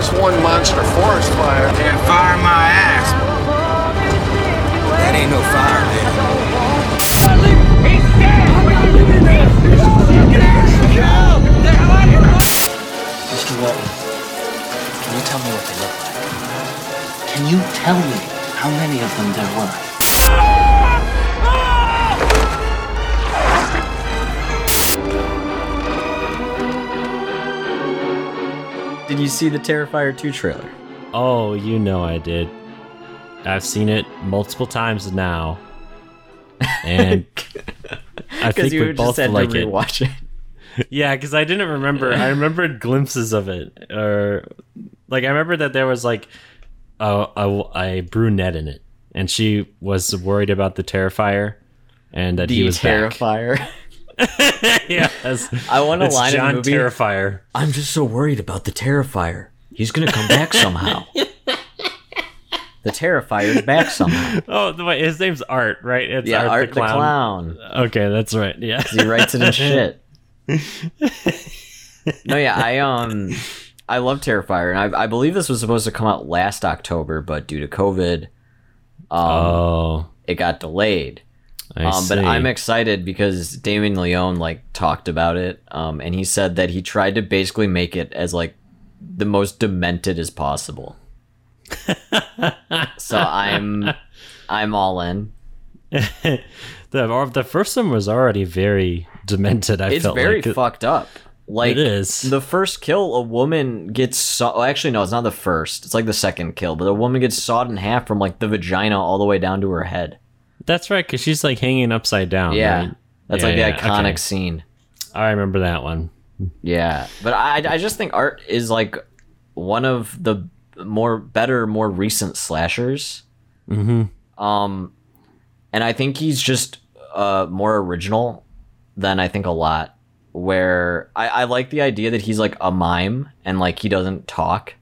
That's one monster forest fire. Can't fire my ass. That ain't no fire, man. Mr. Walton, can you tell me what they look like? Can you tell me how many of them there were? Did you see the Terrifier 2 trailer? Oh, you know I did. I've seen it multiple times now. And I think you we both like it. rewatch it. Yeah, because I didn't remember. I remembered glimpses of it, or like I remember that there was like a, a, a brunette in it, and she was worried about the Terrifier, and that he was. Terrifier. yeah, that's, I want a it's line in John the movie. Terrifier. I'm just so worried about the Terrifier. He's gonna come back somehow. the Terrifier's back somehow. Oh, the wait, his name's Art, right? It's Yeah, Art the Clown. Okay, that's right. Yeah, He writes it in shit. no, yeah, I um, I love Terrifier, and I, I believe this was supposed to come out last October, but due to COVID, um, Oh, it got delayed. Um, but. I'm excited because Damien Leone like talked about it, um, and he said that he tried to basically make it as like the most demented as possible. so I'm, I'm all in. the the first one was already very demented. I It's felt very like fucked up. Like it is. the first kill, a woman gets saw. Oh, actually, no, it's not the first. It's like the second kill, but a woman gets sawed in half from like the vagina all the way down to her head. That's right, because she's like hanging upside down. yeah, right? that's Yeah, like yeah, the iconic okay. scene. I remember that one. Yeah, but I I just think Art is like one of the more better, more recent slashers. Mm-hmm. Um, and I think he's just uh more original than I think a lot. Where I, I like the idea that he's like a mime and like he doesn't talk.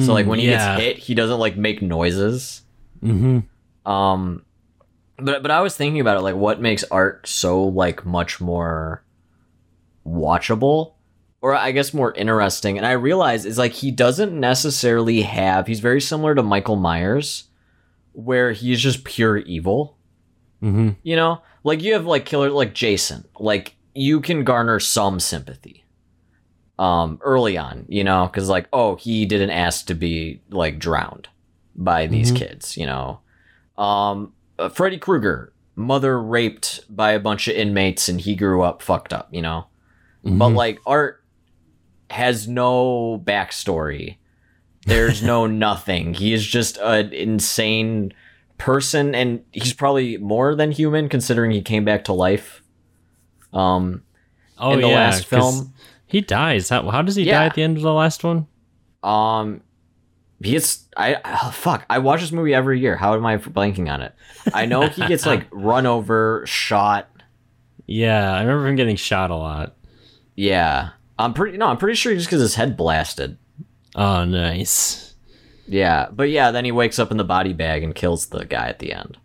So like when he Mm, yeah. gets hit, he doesn't like make noises. Mm-hmm. Um, but but I was thinking about it, like what makes art so like much more watchable, or I guess more interesting. And I realize is like he doesn't necessarily have. He's very similar to Michael Myers, where he's just pure evil. Mm-hmm. You know, like you have like killer like Jason, like you can garner some sympathy. Um, early on, you know, because like, oh, he didn't ask to be like drowned by these Mhm. kids, you know. Um, uh, Freddy Krueger, mother raped by a bunch of inmates, and he grew up fucked up, you know. But like, Art has no backstory. There's no nothing. He is just an insane person, and he's probably more than human considering he came back to life. Um, oh in the yeah, last film. he dies. How, how does he Yeah. die at the end of the last one? Um, he gets I oh, fuck. I watch this movie every year. How am I blanking on it? I know he gets like run over, shot. Yeah, I remember him getting shot a lot. Yeah, I'm pretty. No, I'm pretty sure just because his head blasted. Oh, nice. Yeah, but yeah, then he wakes up in the body bag and kills the guy at the end.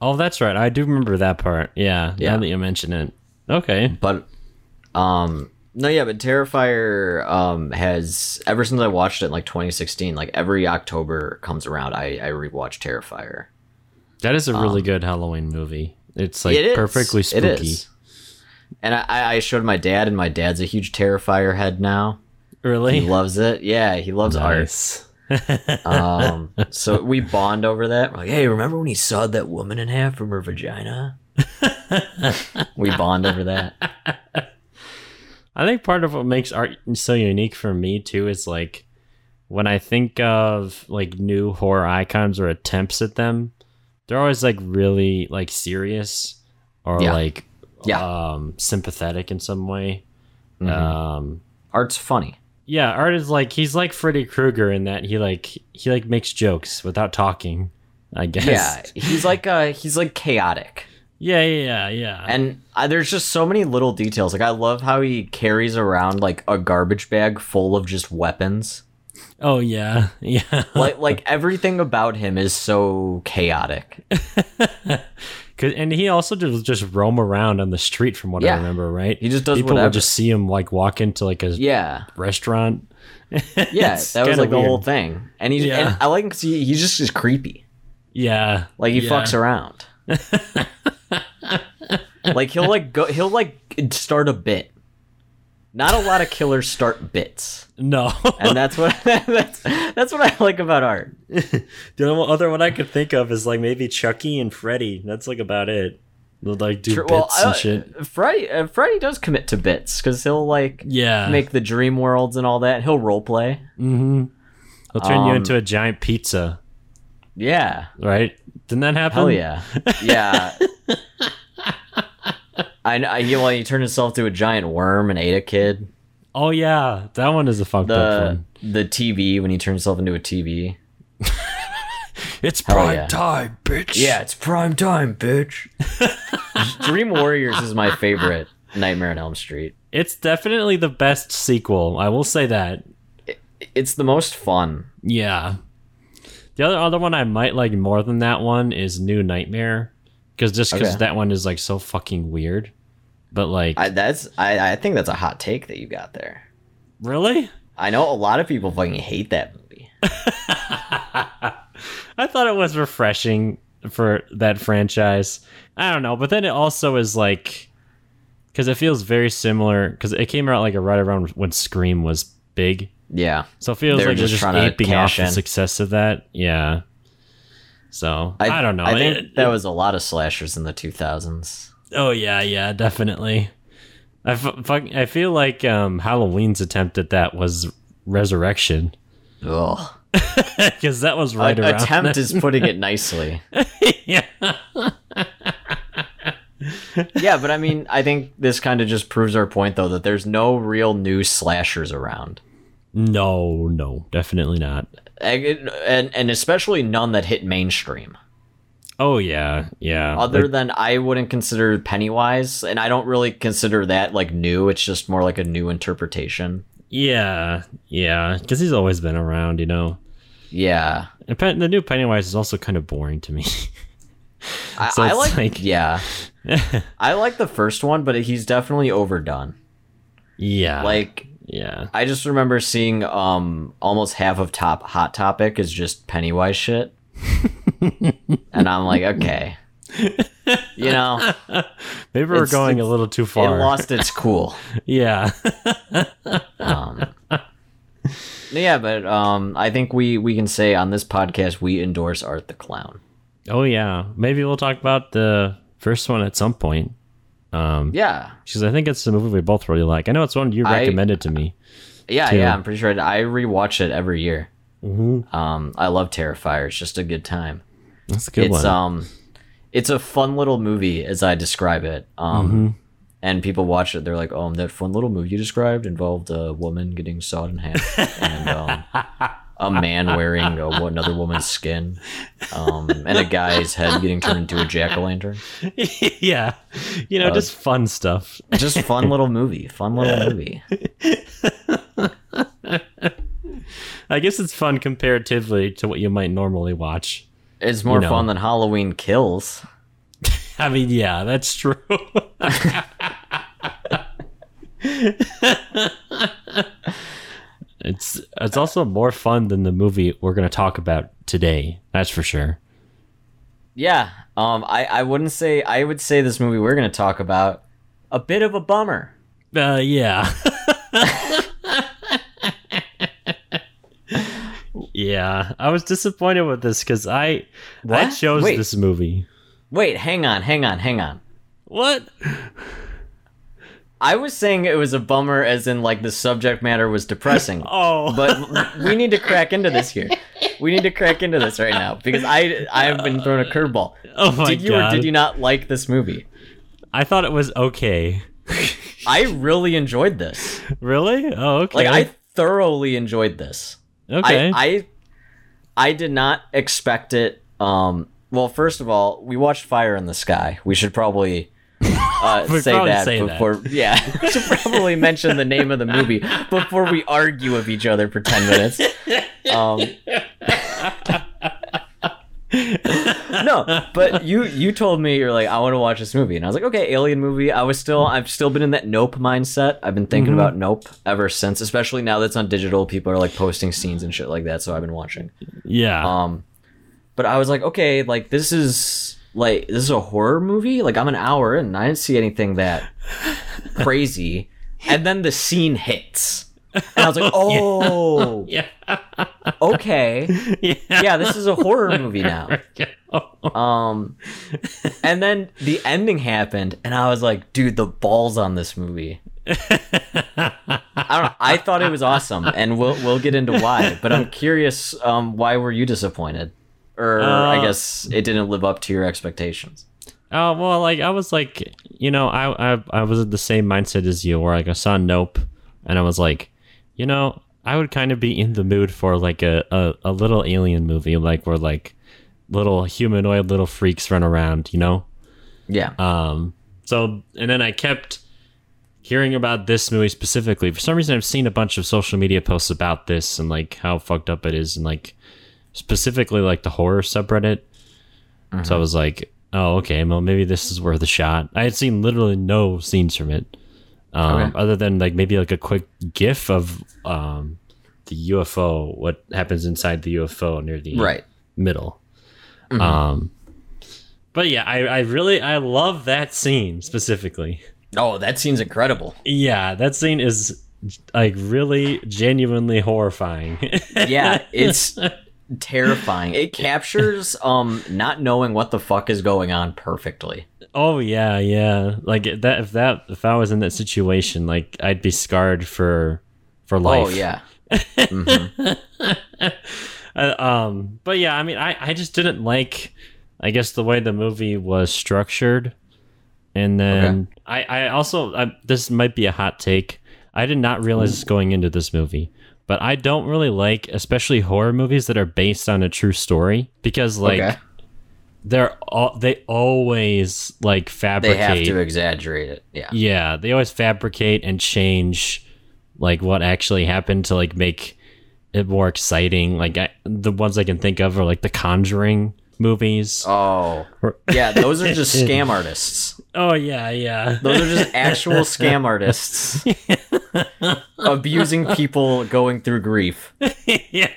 Oh, that's right. I do remember that part. Yeah, Yeah. now that you mention it. Okay. But um, no, yeah, but Terrifier um has ever since I watched it in like 2016, like every October comes around, I I rewatch Terrifier. That is a really good Halloween movie. It's like Um, It perfectly spooky. It is. And I, I showed my dad, and my dad's a huge Terrifier head now. Really? He loves it. Yeah, he loves nice. art. Um, so we bond over that. We're like, hey, remember when he sawed that woman in half from her vagina? we bond over that. I think part of what makes art so unique for me too is like when I think of like new horror icons or attempts at them, they're always like really like serious or Yeah. like Yeah. um sympathetic in some way. Mhm. Um Art's funny. yeah, art is like he's like Freddy Krueger in that he like he like makes jokes without talking, I guess. Yeah, he's like uh, he's like chaotic. Yeah, yeah, yeah. And uh, there's just so many little details. Like I love how he carries around like a garbage bag full of just weapons. oh yeah. Yeah. Like like everything about him is so chaotic. 'Cause- and he also just just roam around on the street from what I remember, right? He just does People whatever. just see him like walk into like a Yeah, restaurant. yeah, that was like the whole thing. And he Yeah. and I like him because he, he's just is creepy. Yeah, Like he yeah. fucks around. Like he'll like go he'll like start a bit. Not a lot of killers start bits. No, And that's what that's that's what I like about art. the only other one I could think of is like maybe Chucky and Freddy. That's like about it. They'll like do Tr- bits well, and uh, shit. Freddy uh, Freddy does commit to bits because he'll like Yeah, make the dream worlds and all that. He'll role play. mm-hmm. They'll turn you Um, into a giant pizza, Yeah. right? Didn't that happen? Hell yeah. Yeah. I know. He, well, he turned himself to a giant worm and ate a kid. Oh yeah, that one is a fucked up The one. the TV when he turned himself into a TV. It's Hell prime yeah. time, bitch. Yeah, it's prime time, bitch. Dream Warriors is my favorite Nightmare on Elm Street. it's definitely the best sequel. I will say that. It's the most fun. Yeah. The other other one I might like more than that one is New Nightmare, because just because Okay. that one is like so fucking weird. But like, I that's I, I think that's a hot take that you got there. really? I know a lot of people fucking hate that movie. I thought it was refreshing for that franchise. I don't know, but then it also is like because it feels very similar because it came out like a right around when Scream was big, Yeah. so it feels They were like they're just just trying to aping off cash the in. success of that. Yeah. So I, don't know. I think It- that was a lot of slashers in the 2000s. Oh yeah, yeah, definitely. I f- I feel like um, Halloween's attempt at that was Resurrection Ugh. because that was right A- around. attempt then. is putting it nicely. yeah. yeah, but I mean, I think this kind of just proves our point, though, that there's no real new slashers around, No, no, definitely not. and and, and especially none that hit mainstream. Oh yeah, yeah. Other Like, than I wouldn't consider Pennywise, and I don't really consider that like new. It's just more like a new interpretation. yeah, yeah, because he's always been around, you know. Yeah, And Pen- the new Pennywise is also kind of boring to me. I, So I like, like- Yeah, I like the first one, but he's definitely overdone. yeah, Like yeah, I just remember seeing um almost half of top Hot Topic is just Pennywise shit. and I'm like, okay. You know, maybe we're it's- going a little too it far. lost its cool. yeah, Um Yeah, but um I think we we can say on this podcast we endorse Art the Clown. oh yeah. Maybe we'll talk about the first one at some point. Um, Yeah. because I think it's a movie we both really like. I know it's one you I- recommended to me. Yeah, Too. yeah, I'm pretty sure I, I rewatch it every year. Um I love Terrifier. It's just a good time. That's a good it's one. um it's a fun little movie as I describe it. Um Mm-hmm. and people watch it, they're like, "Oh, that fun little movie you described involved a woman getting sawed in half and um, a man wearing a, another woman's skin, um, and a guy's head getting turned into a jack o' lantern. yeah, you Uh, know, just fun stuff. Just fun little movie, fun little movie. I guess it's fun comparatively to what you might normally watch. It's more You know. fun than Halloween Kills. I mean, yeah, that's true. It's it's also more fun than the movie we're going to talk about today. That's for sure. Yeah, um, I I wouldn't say I would say this movie we're gonna talk about a bit of a bummer. Uh, yeah. yeah, I was disappointed with this because I I What? chose Wait. this movie. Wait, hang on, hang on, hang on. What? I was saying it was a bummer, as in like the subject matter was depressing. Oh, but we need to crack into this here. We need to crack into this right now because I I have been thrown a curveball. oh my did you god! or did you not like this movie? I thought it was okay. I really enjoyed this. Really? Oh, okay. Like I thoroughly enjoyed this. okay. I, I I did not expect it. Um, well, first of all, we watched Fire in the Sky. We should probably uh, say that say that. before. Yeah, should probably mention the name of the movie before we argue with each other for ten minutes. Um, no, but you you told me you're like I want to watch this movie, and I was like, okay, alien movie. I was still I've still been in that Nope mindset. I've been thinking Mm-hmm. about Nope ever since, especially now that's on digital. People are like posting scenes and shit like that, so I've been watching. Yeah. Um, but I was like, okay, like this is like this is a horror movie. Like I'm an hour in, and I didn't see anything that crazy, and then the scene hits. And I was like, "Oh, yeah. okay, yeah. yeah, this is a horror movie now." Um, and then the ending happened, and I was like, dude, the balls on this movie. I don't know. I thought it was awesome, and we'll we'll get into why. But I'm curious, um, why were you disappointed? Or I Uh, guess it didn't live up to your expectations. Oh well, like I was like, you know, I I I was in the same mindset as you, where like I saw Nope, and I was like, you know, I would kind of be in the mood for like a, a a little alien movie, like where like little humanoid little freaks run around, you know. Yeah. Um. So and then I kept hearing about this movie specifically. For some reason, I've seen a bunch of social media posts about this and like how fucked up it is, and like specifically like the horror subreddit. So I was like, oh, okay, well, maybe this is worth a shot. I had seen literally no scenes from it, um, Okay. other than like maybe like a quick GIF of um, the UFO, what happens inside the UFO near the right. middle. Mm-hmm. Um, but yeah, I, I really I love that scene specifically. Oh, that scene's incredible. Yeah, that scene is like really genuinely horrifying. Yeah, it's terrifying. It captures um not knowing what the fuck is going on perfectly. oh yeah, yeah. Like that if that if I was in that situation, like I'd be scarred for for life. Oh yeah. Uh, um, but yeah, I mean, I, I just didn't like, I guess, the way the movie was structured. And then I, I also, I, this might be a hot take. I did not realize going into this movie, but I don't really like, especially horror movies that are based on a true story because, like, okay. they're all, they always like fabricate. They have to exaggerate it. Yeah. Yeah, they always fabricate and change like what actually happened to like make it more exciting. Like I, the ones I can think of are like the Conjuring movies. Oh. Yeah, those are just scam artists. Oh yeah, yeah. Those are just actual scam artists abusing people going through grief. yeah.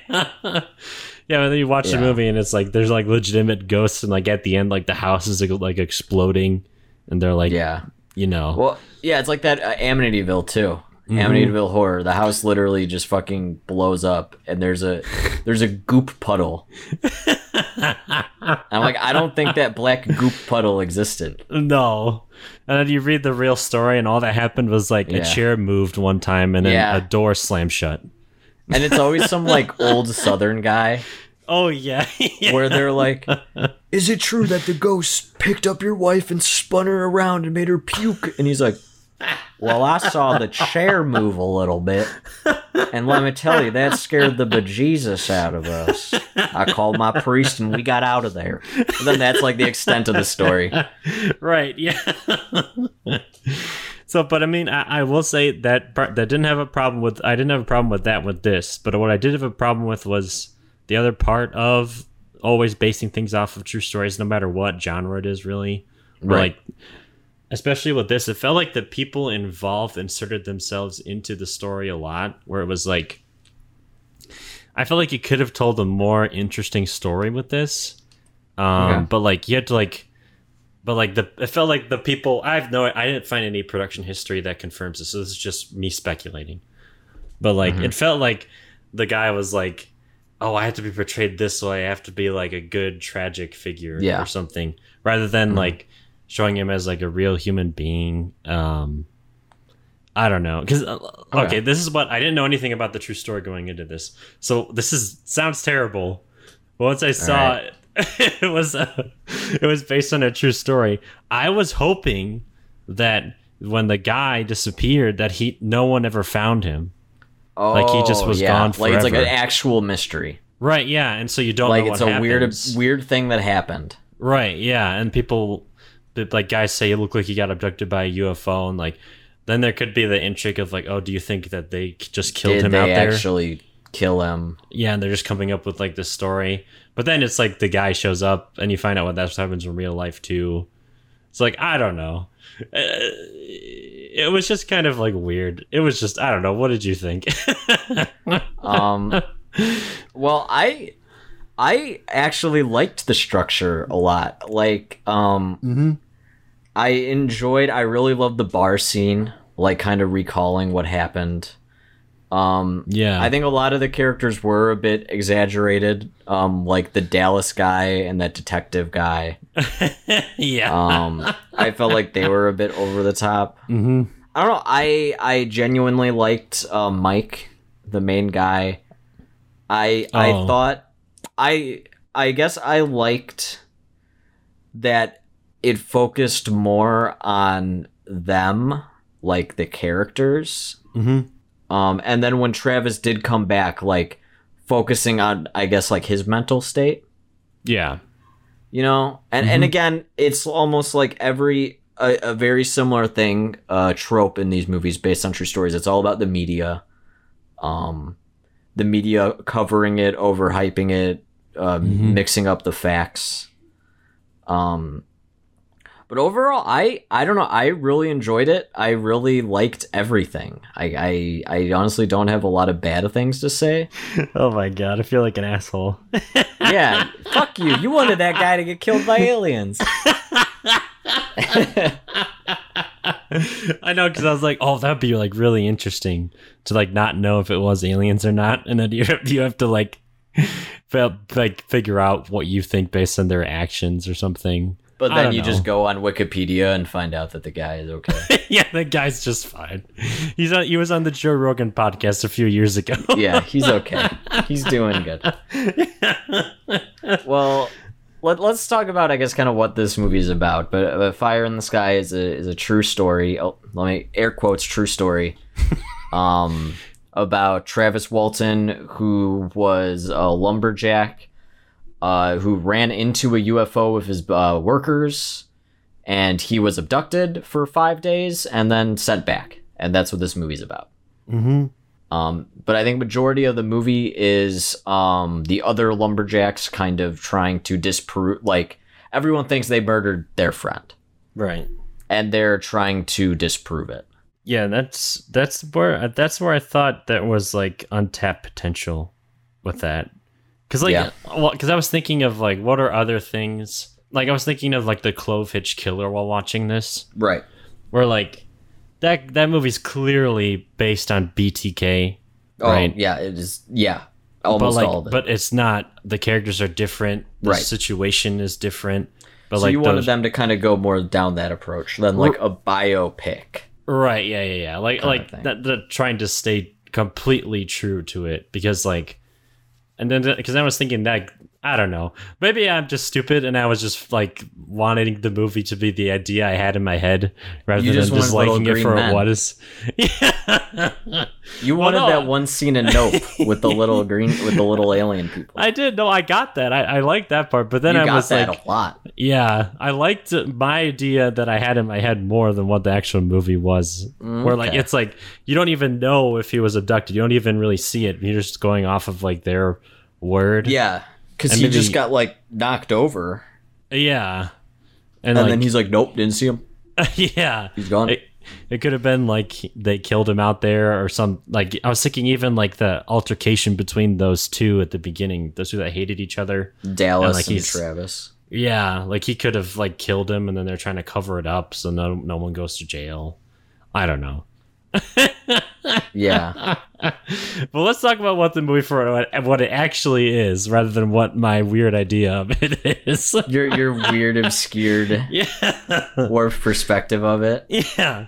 Yeah, and then you watch the movie and it's like there's like legitimate ghosts and like at the end like the house is like, like exploding and they're like Yeah. you know Well, yeah, it's like that uh, Amityville too. Mm-hmm. Amityville horror. The house literally just fucking blows up, and there's a there's a goop puddle. I'm like, I don't think that black goop puddle existed. No. And then you read the real story, and all that happened was like Yeah. a chair moved one time, and then Yeah. a door slammed shut. And it's always some like old Southern guy Oh yeah, yeah. where they're like, "Is it true that the ghost picked up your wife and spun her around and made her puke?" And he's like, "Well, I saw the chair move a little bit, and let me tell you, that scared the bejesus out of us. I called my priest and we got out of there." And then that's like the extent of the story. right, yeah. so, but I mean, I, I will say that part, that didn't have a problem with. I didn't have a problem with that with this, but what I did have a problem with was the other part of always basing things off of true stories, no matter what genre it is, really. Right. Like, especially with this, it felt like the people involved inserted themselves into the story a lot, where it was like. I felt like you could have told a more interesting story with this. Um, Okay. but like you had to like but like the it felt like the people I have no I didn't find any production history that confirms this. So this is just me speculating. But like Mm-hmm. it felt like the guy was like, "Oh, I have to be portrayed this way. I have to be like a good tragic figure Yeah. Mm-hmm. or something," rather than like showing him as like a real human being. Um, I don't know because okay. Okay. this is what I didn't know anything about the true story going into this. So this is sounds terrible. But once I saw right. it, it was uh, it was based on a true story. I was hoping that when the guy disappeared, that he no one ever found him. Oh, Like, he just was gone Like it's like an actual mystery. Right? Yeah, and so you don't Like know it's a weird weird thing that happened. Right? Yeah, and people, like guys say, you look like you got abducted by a UFO, and like then there could be the intrigue of like, oh, do you think that they just killed Did him out there? actually kill him. Yeah, and they're just coming up with like this story. But then it's like the guy shows up and you find out what that's what happens in real life too. It's like I don't know. Uh, it was just kind of like weird. It was just I don't know. What did you think? Um, well, I I actually liked the structure a lot. Like, um, I enjoyed. I really loved the bar scene. Like, kind of recalling what happened. Um, yeah, I think a lot of the characters were a bit exaggerated. Um, like the Dallas guy and that detective guy. yeah. Um, I felt like they were a bit over the top. Mm-hmm. I don't know. I I genuinely liked uh, Mike, the main guy. I I Oh. thought I I guess I liked that it focused more on them, like the characters. hmm Um, and then when Travis did come back, like focusing on I guess like his mental state. Yeah. you know? And and again it's almost like every a, a very similar thing uh trope in these movies based on true stories. It's all about the media. Um the media covering it overhyping it uh, mixing up the facts. Um but overall i i don't know. I really enjoyed it. I really liked everything. I i i honestly don't have a lot of bad things to say. Oh my god, I feel like an asshole. yeah fuck you. You wanted that guy to get killed by aliens. I know because I was like, oh, that'd be like really interesting to like not know if it was aliens or not, and then you have, you have to like, like figure out what you think based on their actions or something. But then you just go on Wikipedia and find out that the guy is okay. yeah, the guy's just fine. He's on, he was on the Joe Rogan podcast a few years ago. yeah, he's okay. He's doing good. Well, let, let's talk about, I guess, kind of what this movie is about. But uh, Fire in the Sky is a is a true story. Oh, let me air quotes true story. um, about Travis Walton, who was a lumberjack, uh, who ran into a UFO with his uh, workers, and he was abducted for five days and then sent back. And that's what this movie's about. hmm Um, but I think majority of the movie is um, the other lumberjacks kind of trying to disprove. Like everyone thinks they murdered their friend, Right. and they're trying to disprove it. Yeah, that's that's where that's where I thought that was like untapped potential with that. Cuz like Yeah. well, cuz I was thinking of like what are other things? Like I was thinking of like the Clove Hitch Killer while watching this, Right. where like that that movie's clearly based on BTK, Oh, right? yeah. It is. Yeah. Almost but like all of it. but it's not the characters are different, the Right. situation is different. But so like you wanted those- them to kind of go more down that approach than like a biopic. Right, yeah, yeah, yeah. Like like that, that trying to stay completely true to it because like and then because I was thinking that I don't know. Maybe I'm just stupid and I was just like wanting the movie to be the idea I had in my head rather You than just just liking it for men. what it was. Yeah. You wanted no. that one scene in Nope with the little green with the little alien people. I did. No, I got that. I, I liked that part. But then you I was like, a lot. Yeah, I liked my idea that I had in my head more than what the actual movie was. Where like it's like you don't even know if he was abducted. You don't even really see it. You're just going off of like their word. Yeah, because he maybe- just got like knocked over, yeah. And, and like, then he's like, "Nope, didn't see him. yeah, He's gone." It, it could have been like they killed him out there or some like I was thinking even like the altercation between those two at the beginning, those two that hated each other. Dallas and, like, and Travis. Yeah, like he could have like killed him, and then they're trying to cover it up so no no one goes to jail. I don't know. Yeah, But let's talk about what the movie for what, it actually is, rather than what my weird idea of it is. your your weird, obscured, yeah, warped perspective of it. yeah.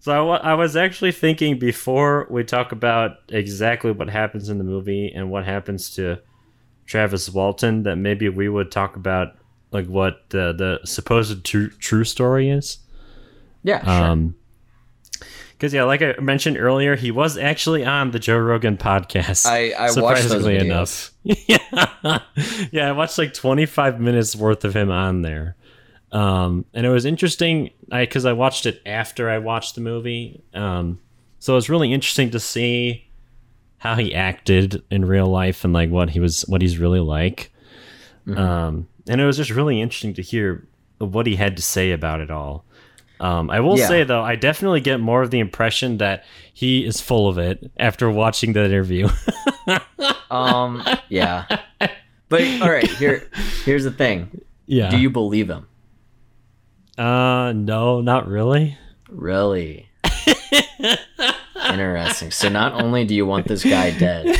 So I, I was actually thinking before we talk about exactly what happens in the movie and what happens to Travis Walton that maybe we would talk about like what the the supposed true true story is. Yeah, sure. Um, Because yeah, like I mentioned earlier, he was actually on the Joe Rogan podcast. I- I surprisingly enough. yeah, yeah, I watched like 25 minutes worth of him on there. Um, and it was interesting I because I, watched it after I watched the movie. Um, so it was really interesting to see how he acted in real life and like what he was what he's really like. Mm-hmm. Um, and it was just really interesting to hear what he had to say about it all. Um, I will Yeah. say though, I definitely get more of the impression that he is full of it after watching that interview. Um, yeah. But all right, here here's the thing. yeah. Do you believe him? Uh, no, not really. Really? Interesting. So not only do you want this guy dead,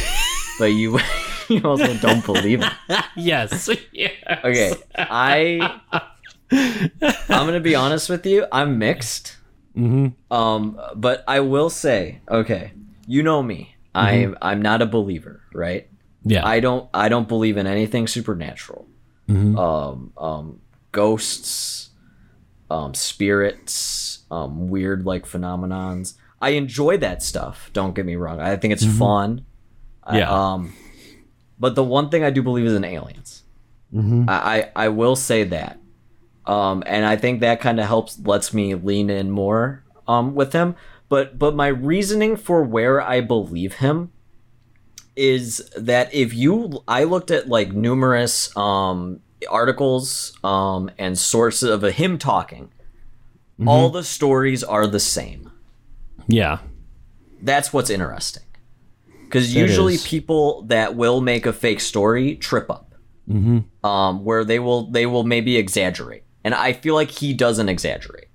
but you you also don't believe him. yes. yes. Okay, I I'm gonna be honest with you. I'm mixed. Mm-hmm. Um, but I will say, okay, you know me. I'm I'm not a believer, right? Yeah. I don't I don't believe in anything supernatural. Mhm. Um, um, ghosts, um, spirits, um, weird like phenomenons. I enjoy that stuff. Don't get me wrong. I think it's fun. I- Yeah. um, but the one thing I do believe is in aliens. Mhm. I, I I will say that. Um, and I think that kind of helps lets me lean in more um with him. But but my reasoning for where I believe him is that if you I looked at like numerous um articles um and sources of him talking. All the stories are the same. yeah. That's what's interesting. Because usually people that will make a fake story trip up Mm-hmm. um, where they will they will maybe exaggerate, and I feel like he doesn't exaggerate.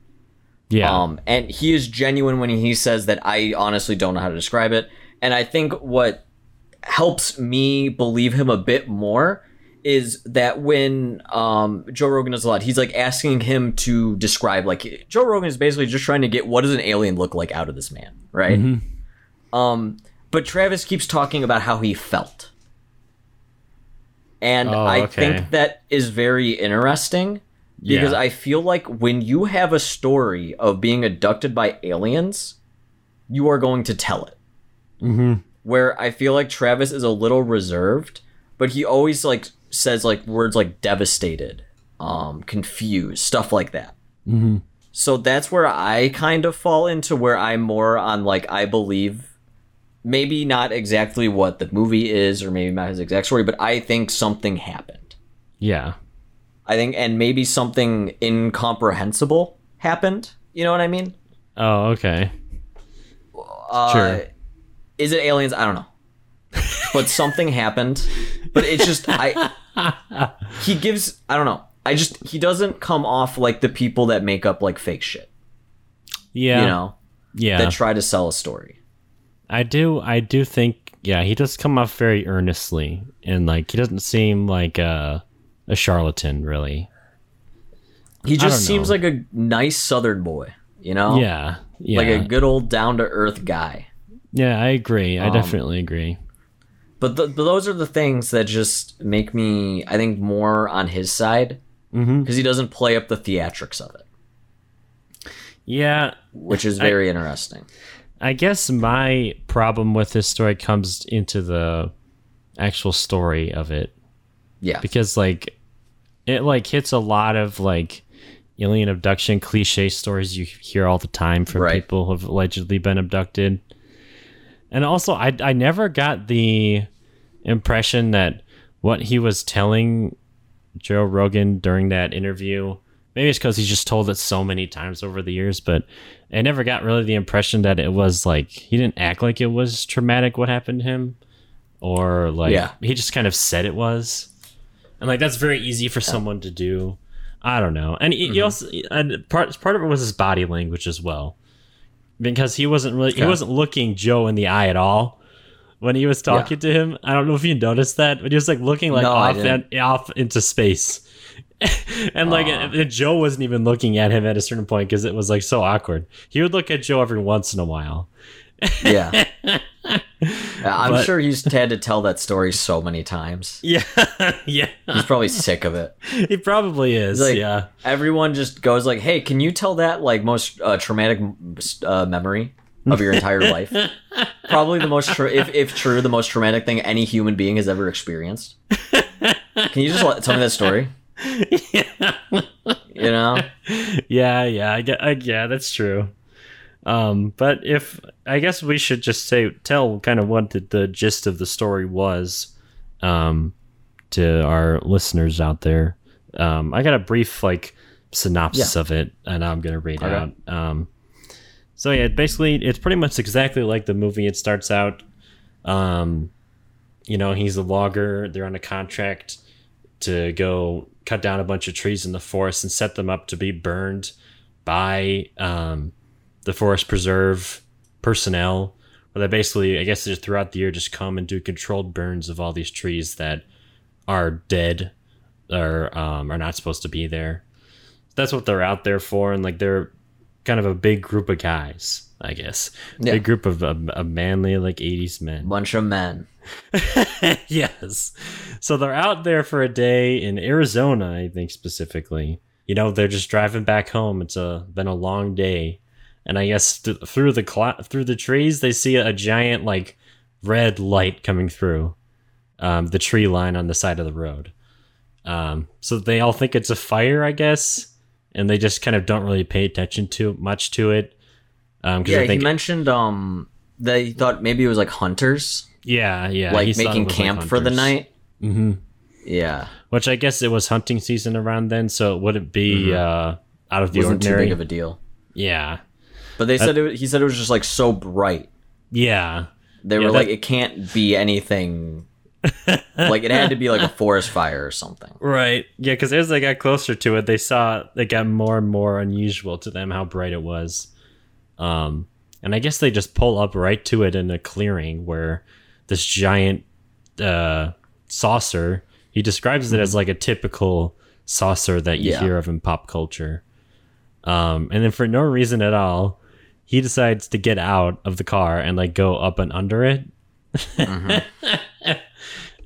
Yeah. Um, and he is genuine when he says that. I honestly don't know how to describe it, and I think what helps me believe him a bit more is that when um, Joe Rogan does a lot, he's like asking him to describe. Like Joe Rogan is basically just trying to get what does an alien look like out of this man, right? Um, but Travis keeps talking about how he felt. And Oh, I okay. think that is very interesting because Yeah. I feel like when you have a story of being abducted by aliens, you are going to tell it. mm-hmm. Where I feel like Travis is a little reserved, but he always like says like words like devastated, um, confused, stuff like that. Mm-hmm. So that's where I kind of fall into where I'm more on like I believe maybe not exactly what the movie is or maybe not his exact story, but I think something happened. Yeah. I think and maybe something incomprehensible happened. You know what I mean? Oh, okay. Uh, Sure. Is it aliens? I don't know. But something happened. But it's just I he gives I don't know. I just he doesn't come off like the people that make up like fake shit. Yeah. You know? yeah. That try to sell a story. I do I do think yeah, he does come off very earnestly and like he doesn't seem like a a charlatan really. He just seems like a nice southern boy, you know? Yeah. Yeah. Like a good old down to earth guy. yeah, I agree. I Um, definitely agree. But, th- but those are the things that just make me, I think, more on his side because he doesn't play up the theatrics of it, Yeah, which is very interesting. I guess my problem with this story comes into the actual story of it Yeah. because like it like hits a lot of like alien abduction cliche stories you hear all the time from Right. people who have allegedly been abducted. And also I I never got the impression that what he was telling Joe Rogan during that interview maybe it's because he's just told it so many times over the years, but I never got really the impression that it was like he didn't act like it was traumatic what happened to him, or like Yeah. he just kind of said it was, and like that's very easy for someone to do. I don't know, and he, he also and part part of it was his body language as well, because he wasn't really he wasn't looking Joe in the eye at all when he was talking to him. I don't know if you noticed that, but he was like looking like No, off and, off into space. and like and Joe wasn't even looking at him at a certain point because it was like so awkward. He would look at Joe every once in a while. Yeah. I'm But- sure he's had to tell that story so many times. Yeah, yeah. He's probably sick of it. He probably is. Like, yeah, Everyone just goes like, "Hey, can you tell that like most uh, traumatic uh, memory of your entire life?" Probably the most, tr- if if true, the most traumatic thing any human being has ever experienced. Can you just let, tell me that story? yeah, You know, yeah, yeah. I get, I, yeah, that's true. Um, but if I guess we should just say tell kind of what the, the gist of the story was, um, to our listeners out there. Um, I got a brief like synopsis of it, and I'm gonna read it Okay. out. Um, so yeah, basically, it's pretty much exactly like the movie. It starts out, um, you know, he's a logger. They're on a contract to go cut down a bunch of trees in the forest and set them up to be burned by um, the forest preserve personnel. Where they basically, I guess, just throughout the year, just come and do controlled burns of all these trees that are dead or um, are not supposed to be there. That's what they're out there for, and like they're kind of a big group of guys, I guess. Yeah. Big group of, of, of manly like '80s men. Bunch of men. yes. So they're out there for a day in Arizona, I think specifically. You know, they're just driving back home. It's a been a long day, and I guess th- through the cl- through the trees they see a giant like red light coming through um, the tree line on the side of the road. Um, so they all think it's a fire, I guess, and they just kind of don't really pay attention to much to it. Um, Yeah, I think, he mentioned um that he thought maybe it was like hunters, yeah, yeah, like making was, like, camp for the night. Mm-hmm. Yeah, Which I guess it was hunting season around then, so it wouldn't be uh, out of the wasn't too big of a deal. yeah, But they said it, he said it was just like so bright. yeah, They Yeah, were that- like, it can't be anything. like it had to be like a forest fire or something. right. Yeah, because as they got closer to it, they saw it got more and more unusual to them how bright it was. Um, and I guess they just pull up right to it in a clearing where this giant uh, saucer. He describes it as like a typical saucer that you Yeah. hear of in pop culture. Um, and then for no reason at all, he decides to get out of the car and like go up and under it.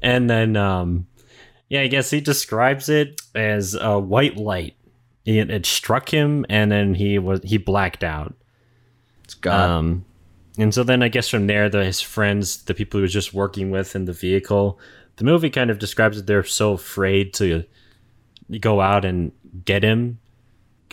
and then, um, yeah, I guess he describes it as a white light. It, it struck him, and then he was he blacked out. It's God. Um, and so then I guess from there, the, his friends, the people he was just working with in the vehicle, the movie kind of describes that they're so afraid to go out and get him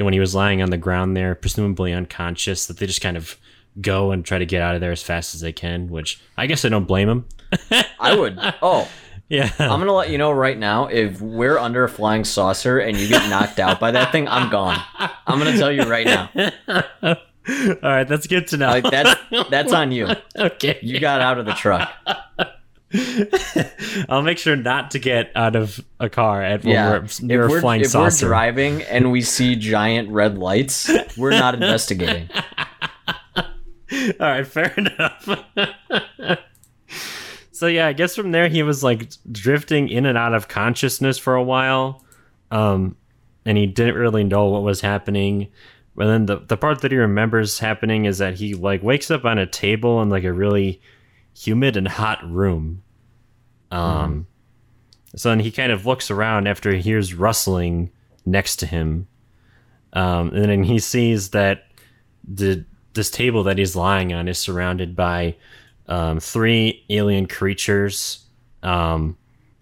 when he was lying on the ground there, presumably unconscious, that they just kind of go and try to get out of there as fast as they can. Which I guess I don't blame him. I would. Oh, Yeah, I'm gonna let you know right now. If we're under a flying saucer and you get knocked out by that thing, I'm gone. I'm gonna tell you right now. all right, that's good to know. Like that's that's on you. okay, You got out of the truck. I'll make sure not to get out of a car at when Yeah. we're If near a we're, flying if saucer. we're driving and we see giant red lights, we're not investigating. All right, fair enough. so yeah, I guess from there he was like drifting in and out of consciousness for a while, um, and he didn't really know what was happening. But then the the part that he remembers happening is that he like wakes up on a table in like a really humid and hot room. Um, so then he kind of looks around after he hears rustling next to him, um, and then he sees that the this table that he's lying on is surrounded by um, three alien creatures. Um,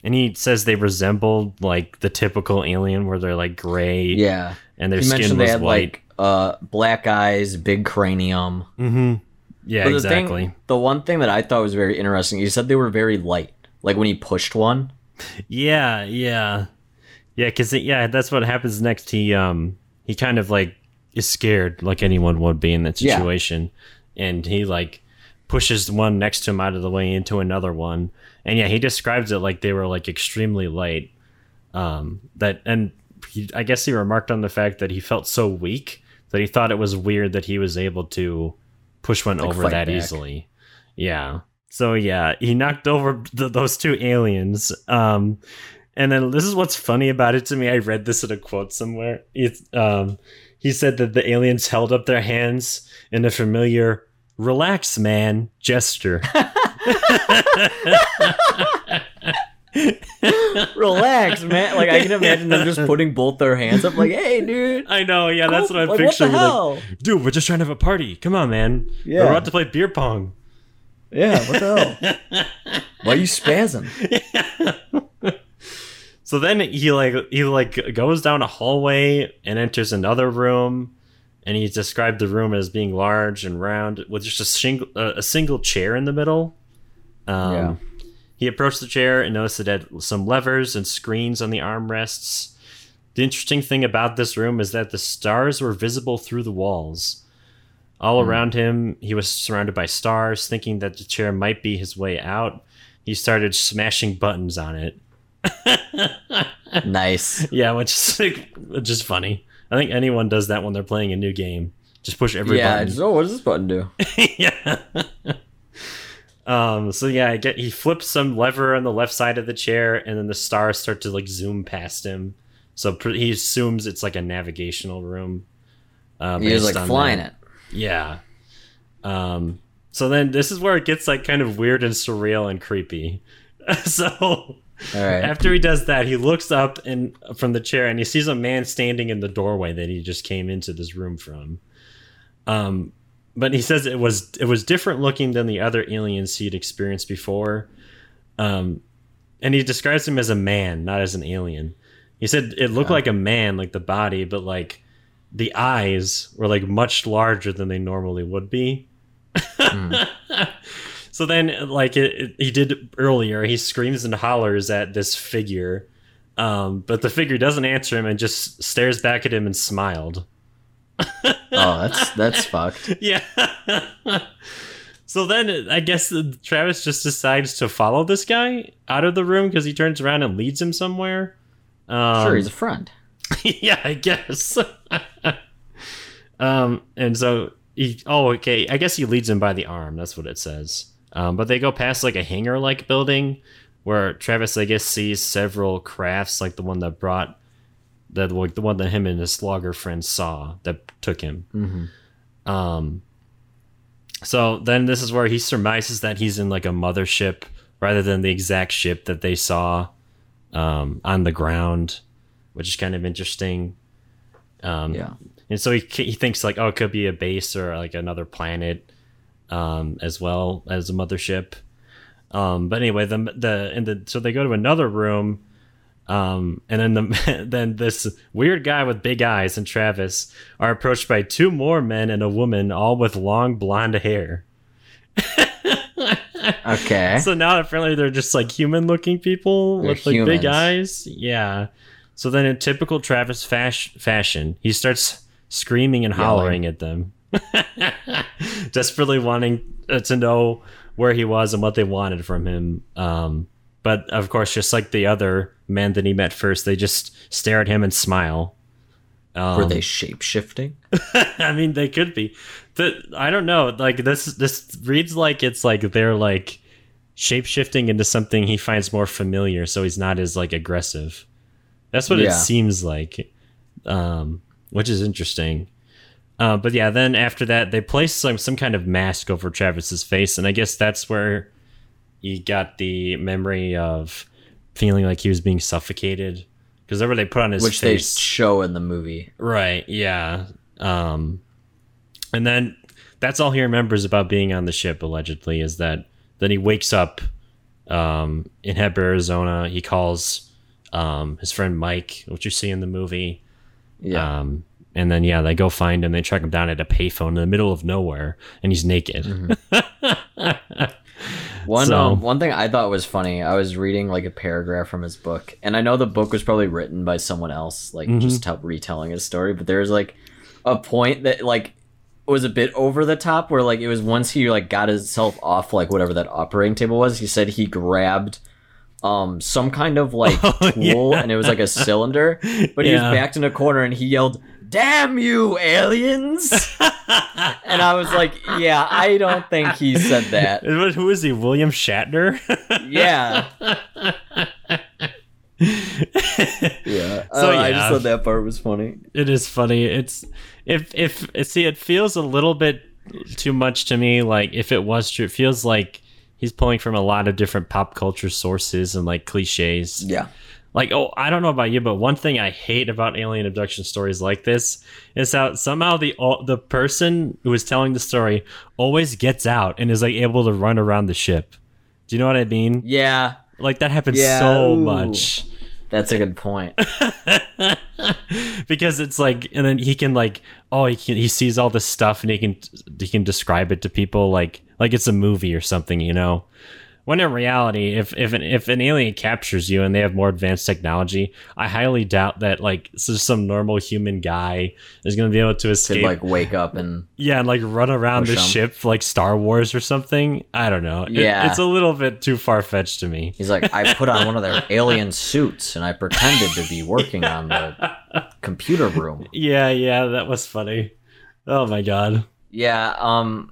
and he says they resembled like the typical alien where they're like gray Yeah. and their You skin was had white. like uh black eyes, big cranium. mm-hmm. Yeah, the exactly. Thing, the one thing that I thought was very interesting, you said they were very light. Like when he pushed one. Yeah, yeah, yeah. Because yeah, that's what happens next. He um he kind of like is scared, like anyone would be in that Yeah. situation, and he like pushes one next to him out of the way into another one, and yeah, he describes it like they were like extremely light. Um, that and he, I guess he remarked on the fact that he felt so weak that he thought it was weird that he was able to push one Like, over that back. easily. Yeah. So yeah, he knocked over th- those two aliens. Um, and then this is what's funny about it to me. I read this in a quote somewhere. It's um, he said that the aliens held up their hands in a familiar "relax, man" gesture. Relax, man. Like I can imagine them just putting both their hands up, like, "Hey, dude." I know, yeah, that's what I'm like, what the picturing. Like, hell? Dude, we're just trying to have a party. Come on, man. Yeah. We're about to play beer pong. Yeah, what the hell? Why are you spazzing? So then he like he like goes down a hallway and enters another room, and he described the room as being large and round with just a single uh, a single chair in the middle. Um, Yeah. He approached the chair and noticed it had some levers and screens on the armrests. The interesting thing about this room is that the stars were visible through the walls. All around him, he was surrounded by stars. Thinking that the chair might be his way out, he started smashing buttons on it. Nice. Yeah, which is like, which is funny. I think anyone does that when they're playing a new game. Just push every yeah. button. just, oh, what does this button do? yeah. um. So yeah, I get he flips some lever on the left side of the chair, and then the stars start to like zoom past him. So pr- he assumes it's like a navigational room. Uh, He was like flying that. it. Yeah. Um. So then this is where it gets like kind of weird and surreal and creepy. so right. after he does that, he looks up and from the chair and he sees a man standing in the doorway that he just came into this room from. Um, but he says it was it was different looking than the other aliens he'd experienced before. Um, and he describes him as a man, not as an alien. He said it looked like a man, like the body, but like the eyes were like much larger than they normally would be. So then, like it, it- he did earlier, he screams and hollers at this figure, um, but the figure doesn't answer him and just stares back at him and smiled. oh, that's that's fucked. Yeah. so then, I guess Travis just decides to follow this guy out of the room because he turns around and leads him somewhere. Um, Sure, he's a friend. yeah, I guess. um, and so he, oh, okay. I guess he leads him by the arm. That's what it says. Um, but they go past like a hangar-like building where Travis, I guess, sees several crafts, like the one that brought that, like the one that him and his slogger friend saw that took him. Um. So then this is where he surmises that he's in like a mothership rather than the exact ship that they saw um, on the ground, which is kind of interesting. Um, Yeah. and so he he thinks like, oh, it could be a base or like another planet, um, as well as a mothership. Um, but anyway, the the and the so they go to another room, um, and then the then this weird guy with big eyes and Travis are approached by two more men and a woman, all with long blonde hair. Okay. So now apparently they're just like human looking people They're with like big eyes. Yeah. So then in typical Travis fash- fashion, he starts screaming and hollering at them. Desperately wanting uh, to know where he was and what they wanted from him. Um, but of course, just like the other men that he met first, they just stare at him and smile. Um, Were they shape shifting? I mean, they could be. The, I don't know. Like this, this reads like it's like they're like shape shifting into something he finds more familiar, so he's not as like aggressive. That's what it seems like, um, which is interesting. Uh, but yeah, then after that, they place some some kind of mask over Travis's face, and I guess that's where he got the memory of feeling like he was being suffocated. Because whatever they put on his Which face, they show in the movie. Right, yeah. Um and then that's all he remembers about being on the ship allegedly is that then he wakes up um in Heber, Arizona. He calls um his friend Mike, which you see in the movie. Yeah. Um and then yeah, they go find him, they track him down at a payphone in the middle of nowhere and he's naked. One So- um, one thing I thought was funny. I was reading like a paragraph from his book, and I know the book was probably written by someone else, like just tell, retelling his story. But there's like a point that like was a bit over the top, where like it was once he like got himself off like whatever that operating table was. He said he grabbed um some kind of like tool, yeah. and it was like a cylinder, but he was backed in a corner, and he yelled. Damn you, aliens! and I was like, "Yeah, I don't think he said that." Who is he? William Shatner? Yeah. yeah. So, I yeah. just thought that part was funny. it is funny. It's if if see it feels a little bit too much to me. Like if it was true, it feels like he's pulling from a lot of different pop culture sources and like cliches. Yeah. Like oh, I don't know about you, but one thing I hate about alien abduction stories like this is how somehow the the person who is telling the story always gets out and is like able to run around the ship. Do you know what I mean? Yeah. Like that happens Yeah, so ooh. much. That's a good point. because it's like and then he can like oh he can he sees all this stuff and he can he can describe it to people like like it's a movie or something you know? When in reality if if an, if an alien captures you and they have more advanced technology i highly doubt that like so some normal human guy is going to be able to To escape like wake up and yeah and like run around the ship like star wars or something. I don't know. It- Yeah. it's a little bit too far-fetched to me. He's like, I put on one of their alien suits and I pretended to be working on the computer room. yeah yeah that was funny. Oh my god. Yeah, um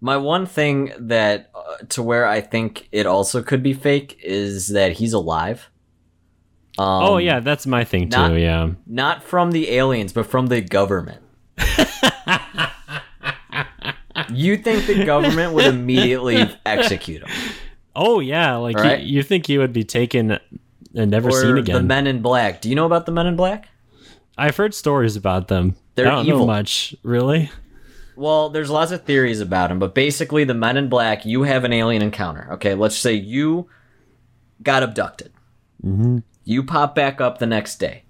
my one thing that uh, to where I think it also could be fake is that he's alive. Um, oh yeah that's my thing too not- yeah not from the aliens, but from the government. you think the government would immediately execute him? Oh yeah, like you- Right? you, think he would be taken and never seen again? the Men in Black? Do you know about the Men in Black? I've heard stories about them. They're I don't know much, really. Well, there's lots of theories about him, but basically, the Men in Black, you have an alien encounter. Okay, let's say you got abducted. Mhm. You pop back up the next day.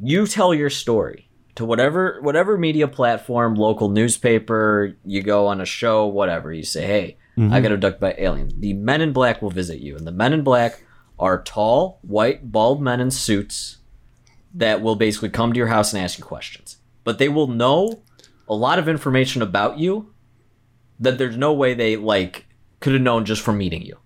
You tell your story to whatever whatever media platform, local newspaper. You go on a show, whatever. You say, "Hey, I got abducted by aliens." The Men in Black will visit you, and the Men in Black are tall, white, bald men in suits that will basically come to your house and ask you questions. But they will know a lot of information about you that there's no way they like could have known just from meeting you.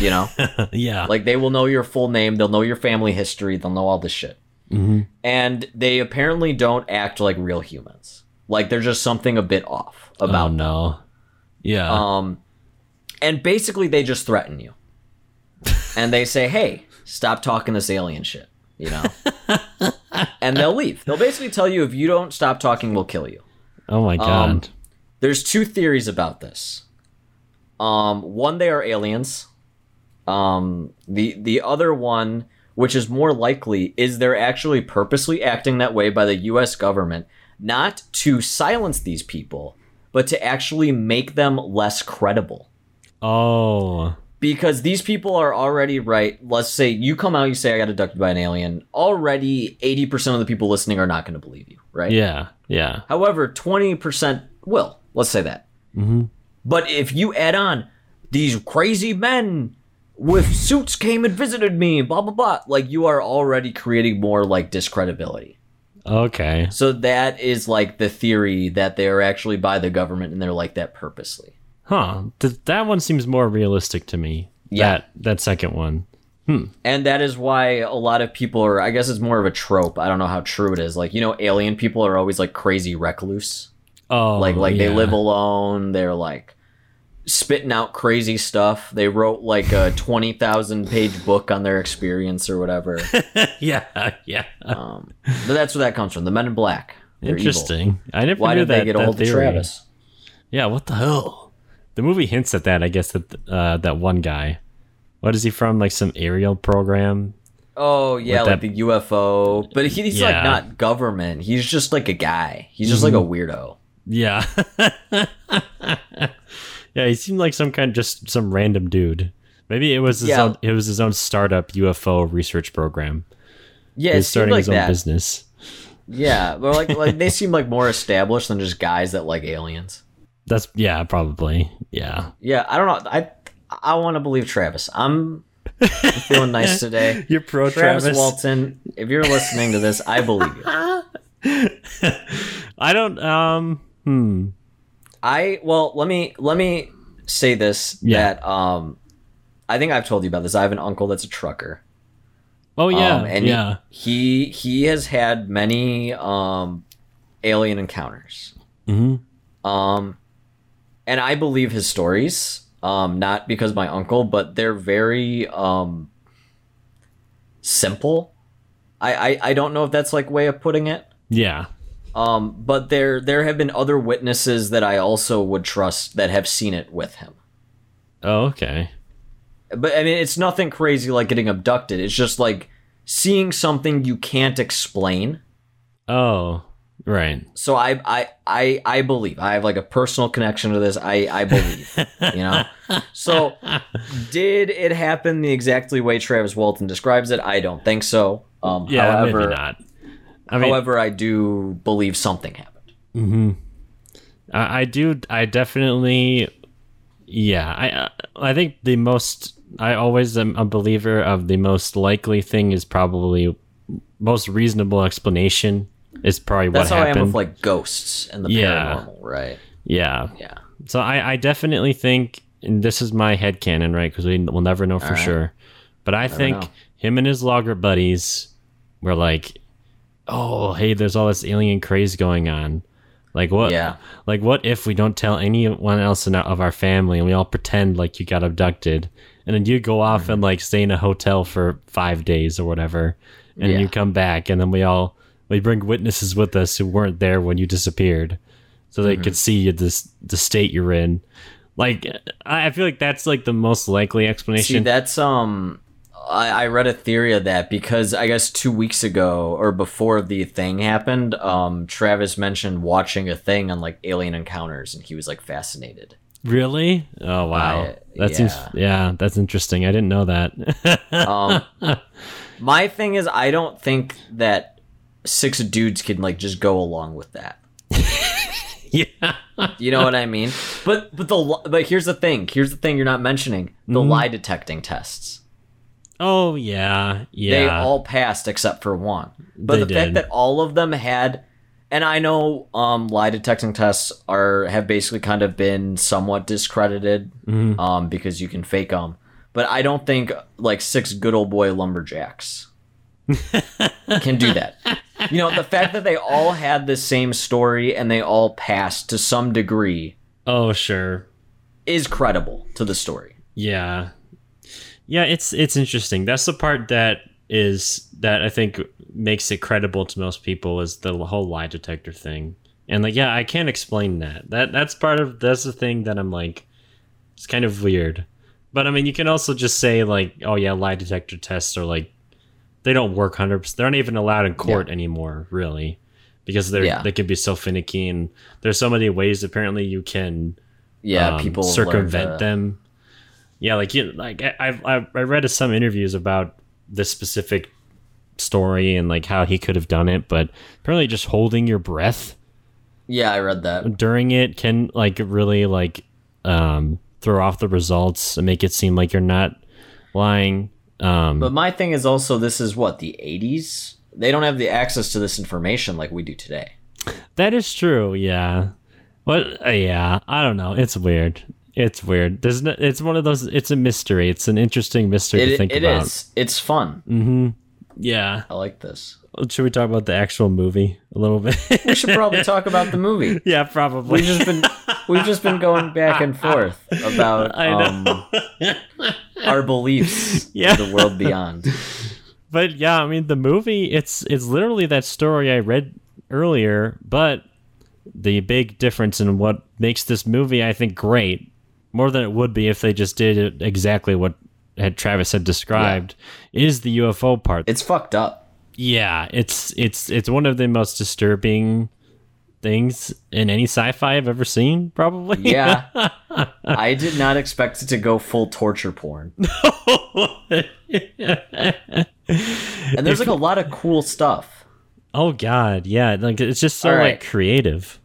You know, yeah. like they will know your full name, they'll know your family history, they'll know all this shit. Mhm. And they apparently don't act like real humans. Like there's just something a bit off about oh no. Yeah. um, and basically, they just threaten you, and they say, "Hey, stop talking this alien shit," you know. and they'll leave. They'll basically tell you if you don't stop talking, we'll kill you. Oh my god. There's two theories about this. Um, one, they are aliens. Um, the the other one, which is more likely, is they're actually purposely acting that way by the U.S. government, not to silence these people, but to actually make them less credible oh. because these people are already right. Let's say you come out, you say I got abducted by an alien. Already, eighty percent of the people listening are not going to believe you, right? Yeah. Yeah. However, twenty percent will. Let's say that. Mhm. But if you add on these crazy men with suits came and visited me, blah blah blah, like you are already creating more like discredibility. Okay. So that is like the theory that they are actually by the government and they're like that purposely. Huh. Th- that one seems more realistic to me. Yeah. That that second one. And that is why a lot of people are, I guess it's more of a trope. I don't know how true it is. Like, you know, alien people are always like crazy recluse. Oh. Like, like they live alone. They're like spitting out crazy stuff. They wrote like a 20,000 page book on their experience or whatever. yeah. Yeah. Um, but that's where that comes from. The Men in Black. They're evil. Interesting. I never Why knew did that. they get a that hold of. Travis? Yeah, what the hell? The movie hints at that, I guess, that uh, that one guy. What is he from? Like some aerial program? Oh, yeah, like that- the UFO. But he- he's like not government. He's just like a guy. He's just like a Mm-hmm. weirdo. Yeah. yeah, he seemed like some kind of just some random dude. Maybe it was his Yeah. own it was his own startup UFO research program. Yeah, He it was seemed starting like his own that. business. Yeah, but like like they seem like more established than just guys that like aliens. That's yeah, probably. Yeah. Yeah, I don't know. I I want to believe Travis. I'm feeling nice today. You're pro Travis, Walton, if you're listening to this, I believe you. I don't um hmm. I well, let me let me say this Yeah. that um I think I've told you about this. I have an uncle that's a trucker. Oh yeah. Um, and yeah. he he has had many um alien encounters. hmm Um, and I believe his stories. Um, not because my uncle, but they're very um simple. I, I I don't know if that's like way of putting it. Yeah. Um, but there there have been other witnesses that I also would trust that have seen it with him. Oh, okay. But I mean, it's nothing crazy like getting abducted. It's just like seeing something you can't explain. Oh. Right. So I I I I believe I have like a personal connection to this. I I believe, you know. So did it happen the exactly way Travis Walton describes it? I don't think so. Um, Yeah, however, maybe not. I mean, however, I do believe something happened. I, I do. I definitely. Yeah, I I think the most. I always am a believer of the most likely thing is probably most reasonable explanation is probably That's what how happened. I am with like ghosts and the Yeah. paranormal, right? yeah, Yeah. So I, I definitely think, and this is my head canon, right? Because we will never know for right. sure. But I think know. him and his logger buddies were like, "Oh, hey, there's all this alien craze going on. Like what? Yeah. Like what if we don't tell anyone else in our, of our family and we all pretend like you got abducted, and then you go off Mm-hmm. and like stay in a hotel for five days or whatever, and Yeah. you come back, and then we all we bring witnesses with us who weren't there when you disappeared, so they Mm-hmm. could see you this the state you're in. Like I feel like that's like the most likely See, explanation. that's um, I, I read a theory of that because I guess two weeks ago or before the thing happened, um, Travis mentioned watching a thing on like alien encounters, and he was like fascinated. really? Oh wow, that seems yeah. yeah, that's interesting. I didn't know that. Um, my thing is, I don't think that six dudes can like just go along with that. yeah, You know what I mean? But but the but here's the thing. Here's the thing you're not mentioning: the lie detecting tests. oh yeah, yeah. They all passed except for one. But They the fact that all of them had, and I know um, lie detecting tests are have basically kind of been somewhat discredited Mm-hmm. um, because you can fake them. But I don't think like six good old boy lumberjacks can do that. You know, the fact that they all had the same story and they all passed to some degree oh sure. is credible to the story. Yeah. Yeah, it's it's interesting. That's the part that is that I think makes it credible to most people is the whole lie detector thing. And like yeah, I can't explain that. That that's part of that's the thing that I'm like it's kind of weird. But I mean, you can also just say like, oh yeah, lie detector tests are like they don't work 100%. They're not even allowed in court anymore, really. Because they're Yeah. they can be so finicky and there's so many ways apparently you can Yeah, um, people circumvent them. Yeah, like you like I I've, I I read some interviews about this specific story and like how he could have done it, but apparently just holding your breath Yeah, I read that. during it can like really like um throw off the results and make it seem like you're not lying. Um But my thing is also this is what the 80s. They don't have the access to this information like we do today. that is true, yeah. But uh, yeah, I don't know. It's weird. It's weird. There's no, it's one of those it's a mystery. It's an interesting mystery to think it about. is. It's fun. Yeah. I like this. Should we talk about the actual movie a little bit? We should probably talk about the movie. yeah, probably. We've just been we've just been going back and forth about um, our beliefs Yeah. in the world beyond. but yeah, I mean the movie it's it's literally that story I read earlier, but the big difference in what makes this movie I think great, more than it would be if they just did it exactly what had Travis had described, is the UFO part. It's fucked up. Yeah, it's it's it's one of the most disturbing things in any sci-fi I've ever seen, probably. Yeah. I did not expect it to go full torture porn. And there's like a lot of cool stuff. oh god, yeah, like it's just so All like creative.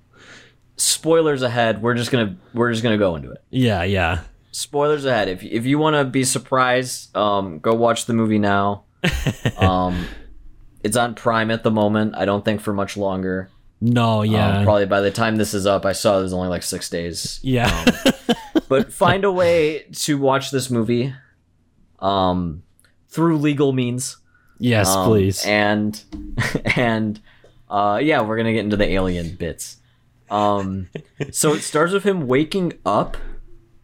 Spoilers ahead. We're just gonna we're just gonna go into it. Yeah, yeah. spoilers ahead. If if you want to be surprised, um, go watch the movie now. um, it's on Prime at the moment. I don't think for much longer. No, yeah. Um, probably by the time this is up, I saw there's only like six days. yeah. But find a way to watch this movie, um, through legal means. yes, Um, please. And and uh, yeah, we're gonna get into the alien bits. Um, so it starts with him waking up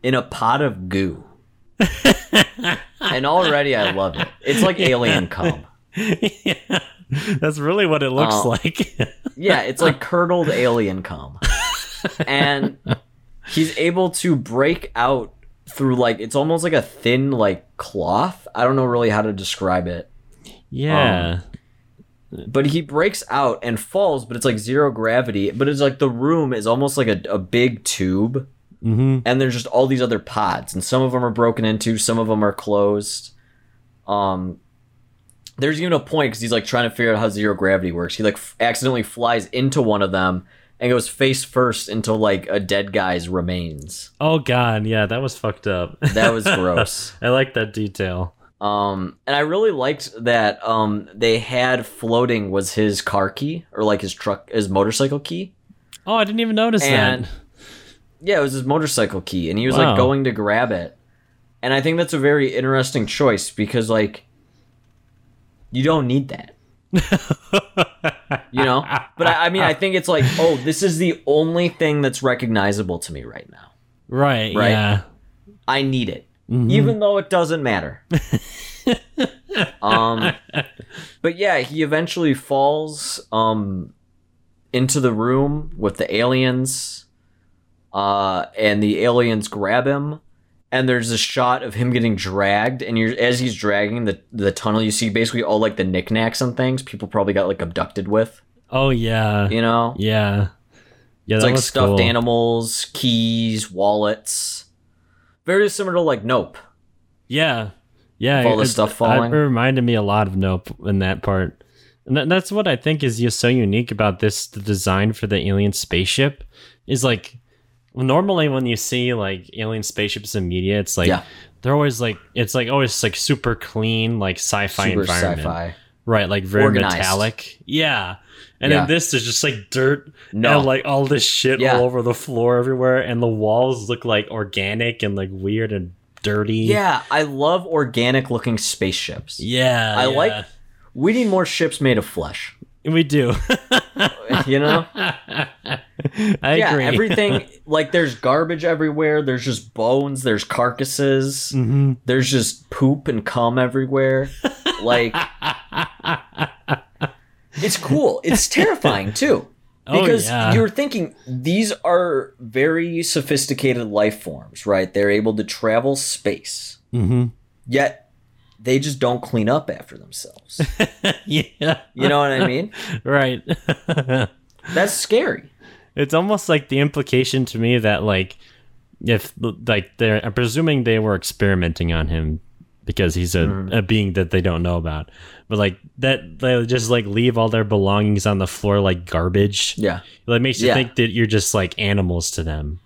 in a pot of goo, and already I love it. It's like alien cum. Yeah, that's really what it looks Oh. like. Yeah, it's like curdled alien cum, and he's able to break out through like it's almost like a thin like cloth. I don't know really how to describe it. yeah. but he breaks out and falls, but it's like zero gravity. But it's like the room is almost like a, a big tube, Mm-hmm. and there's just all these other pods, and some of them are broken into, some of them are closed. Um, there's even a point because he's like trying to figure out how zero gravity works. He like f- accidentally flies into one of them and goes face first into like a dead guy's remains. Oh god, yeah, that was fucked up. That was gross. I like that detail. Um, and I really liked that um they had floating was his car key or like his truck, his motorcycle key. Oh, I didn't even notice And that. yeah, it was his motorcycle key, and he was Wow. like going to grab it. And I think that's a very interesting choice because like you don't need that. you know? But I, I mean I think it's like, oh, this is the only thing that's recognizable to me right now. Right, Right. yeah. I need it, even though it doesn't matter. um, but yeah, he eventually falls um into the room with the aliens, uh, and the aliens grab him. And there's a shot of him getting dragged, and you're as he's dragging the the tunnel, you see basically all like the knickknacks and things people probably got like abducted with. Oh yeah. You know, Yeah. Yeah, it's like stuffed cool. animals, keys, wallets. Very similar to like Nope. Yeah. Yeah. All the it- stuff It falling. reminded me a lot of Nope in that part. And that, that's what I think is just so unique about this the design for the alien spaceship is like normally when you see like alien spaceships in media, it's like Yeah. they're always like it's like always like super clean, like sci-fi Super environment. sci-fi. Right, like very Organized. metallic. Yeah. And Yeah. then this is just like dirt No. and like all this shit Yeah. all over the floor everywhere, and the walls look like organic and like weird and dirty. Yeah, I love organic looking spaceships. Yeah. I yeah. like we need more ships made of flesh. We do. You know? I yeah, agree. everything like there's garbage everywhere, there's just bones, there's carcasses, Mhm. there's just poop and cum everywhere. Like It's cool. It's terrifying too. Oh, Because yeah. you're thinking these are very sophisticated life forms, right? They're able to travel space. Mhm. Yet they just don't clean up after themselves. yeah. You know what I mean? Right. That's scary. it's almost like the implication to me that like if like they're I'm presuming they were experimenting on him because he's a, Mm-hmm. a being that they don't know about. But like that they just like leave all their belongings on the floor like garbage. Yeah. That makes you Yeah. think that you're just like animals to them.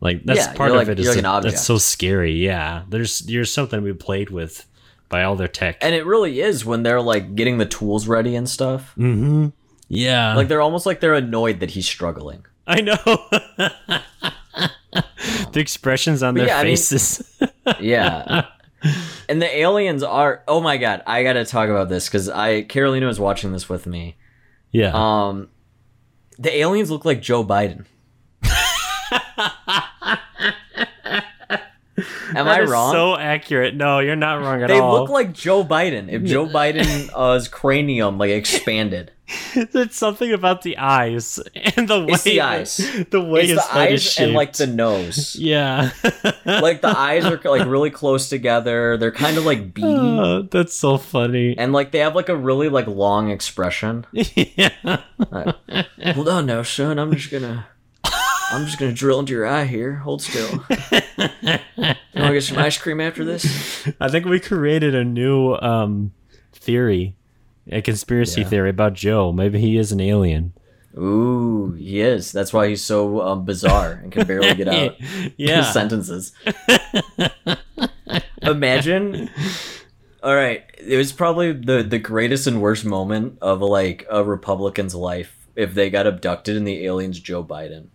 Like that's Yeah, part of like- it. Is like an that's so scary. Yeah, there's you're something we played with by all their tech. And it really is when they're like getting the tools ready and stuff. mm-hmm. Yeah, Like they're almost like they're annoyed that he's struggling. I know. the expressions on But their yeah, I mean- faces. Yeah. and the aliens are oh my god, I gotta talk about this because I Carolina was watching this with me. yeah. Um the aliens look like Joe Biden. Am That I is wrong? So accurate. No, you're not wrong at they all. look like Joe Biden. If Joe Biden's uh, cranium like expanded. It's something about the eyes and the way It's the eyes. The way It's his the eyes and like the nose. yeah. like the eyes are like really close together. They're kind of like beady. Oh, that's so funny. And like they have like a really like long expression. yeah. Hold on now, son. I'm just gonna I'm just gonna drill into your eye here. Hold still. You wanna get some ice cream after this? I think we created a new um theory, a conspiracy Yeah. theory about Joe. Maybe he is an alien. Ooh, he is. That's why he's so um, bizarre and can barely get out yeah. his sentences. Imagine. All right, it was probably the the greatest and worst moment of like a Republican's life if they got abducted and the aliens Joe Biden.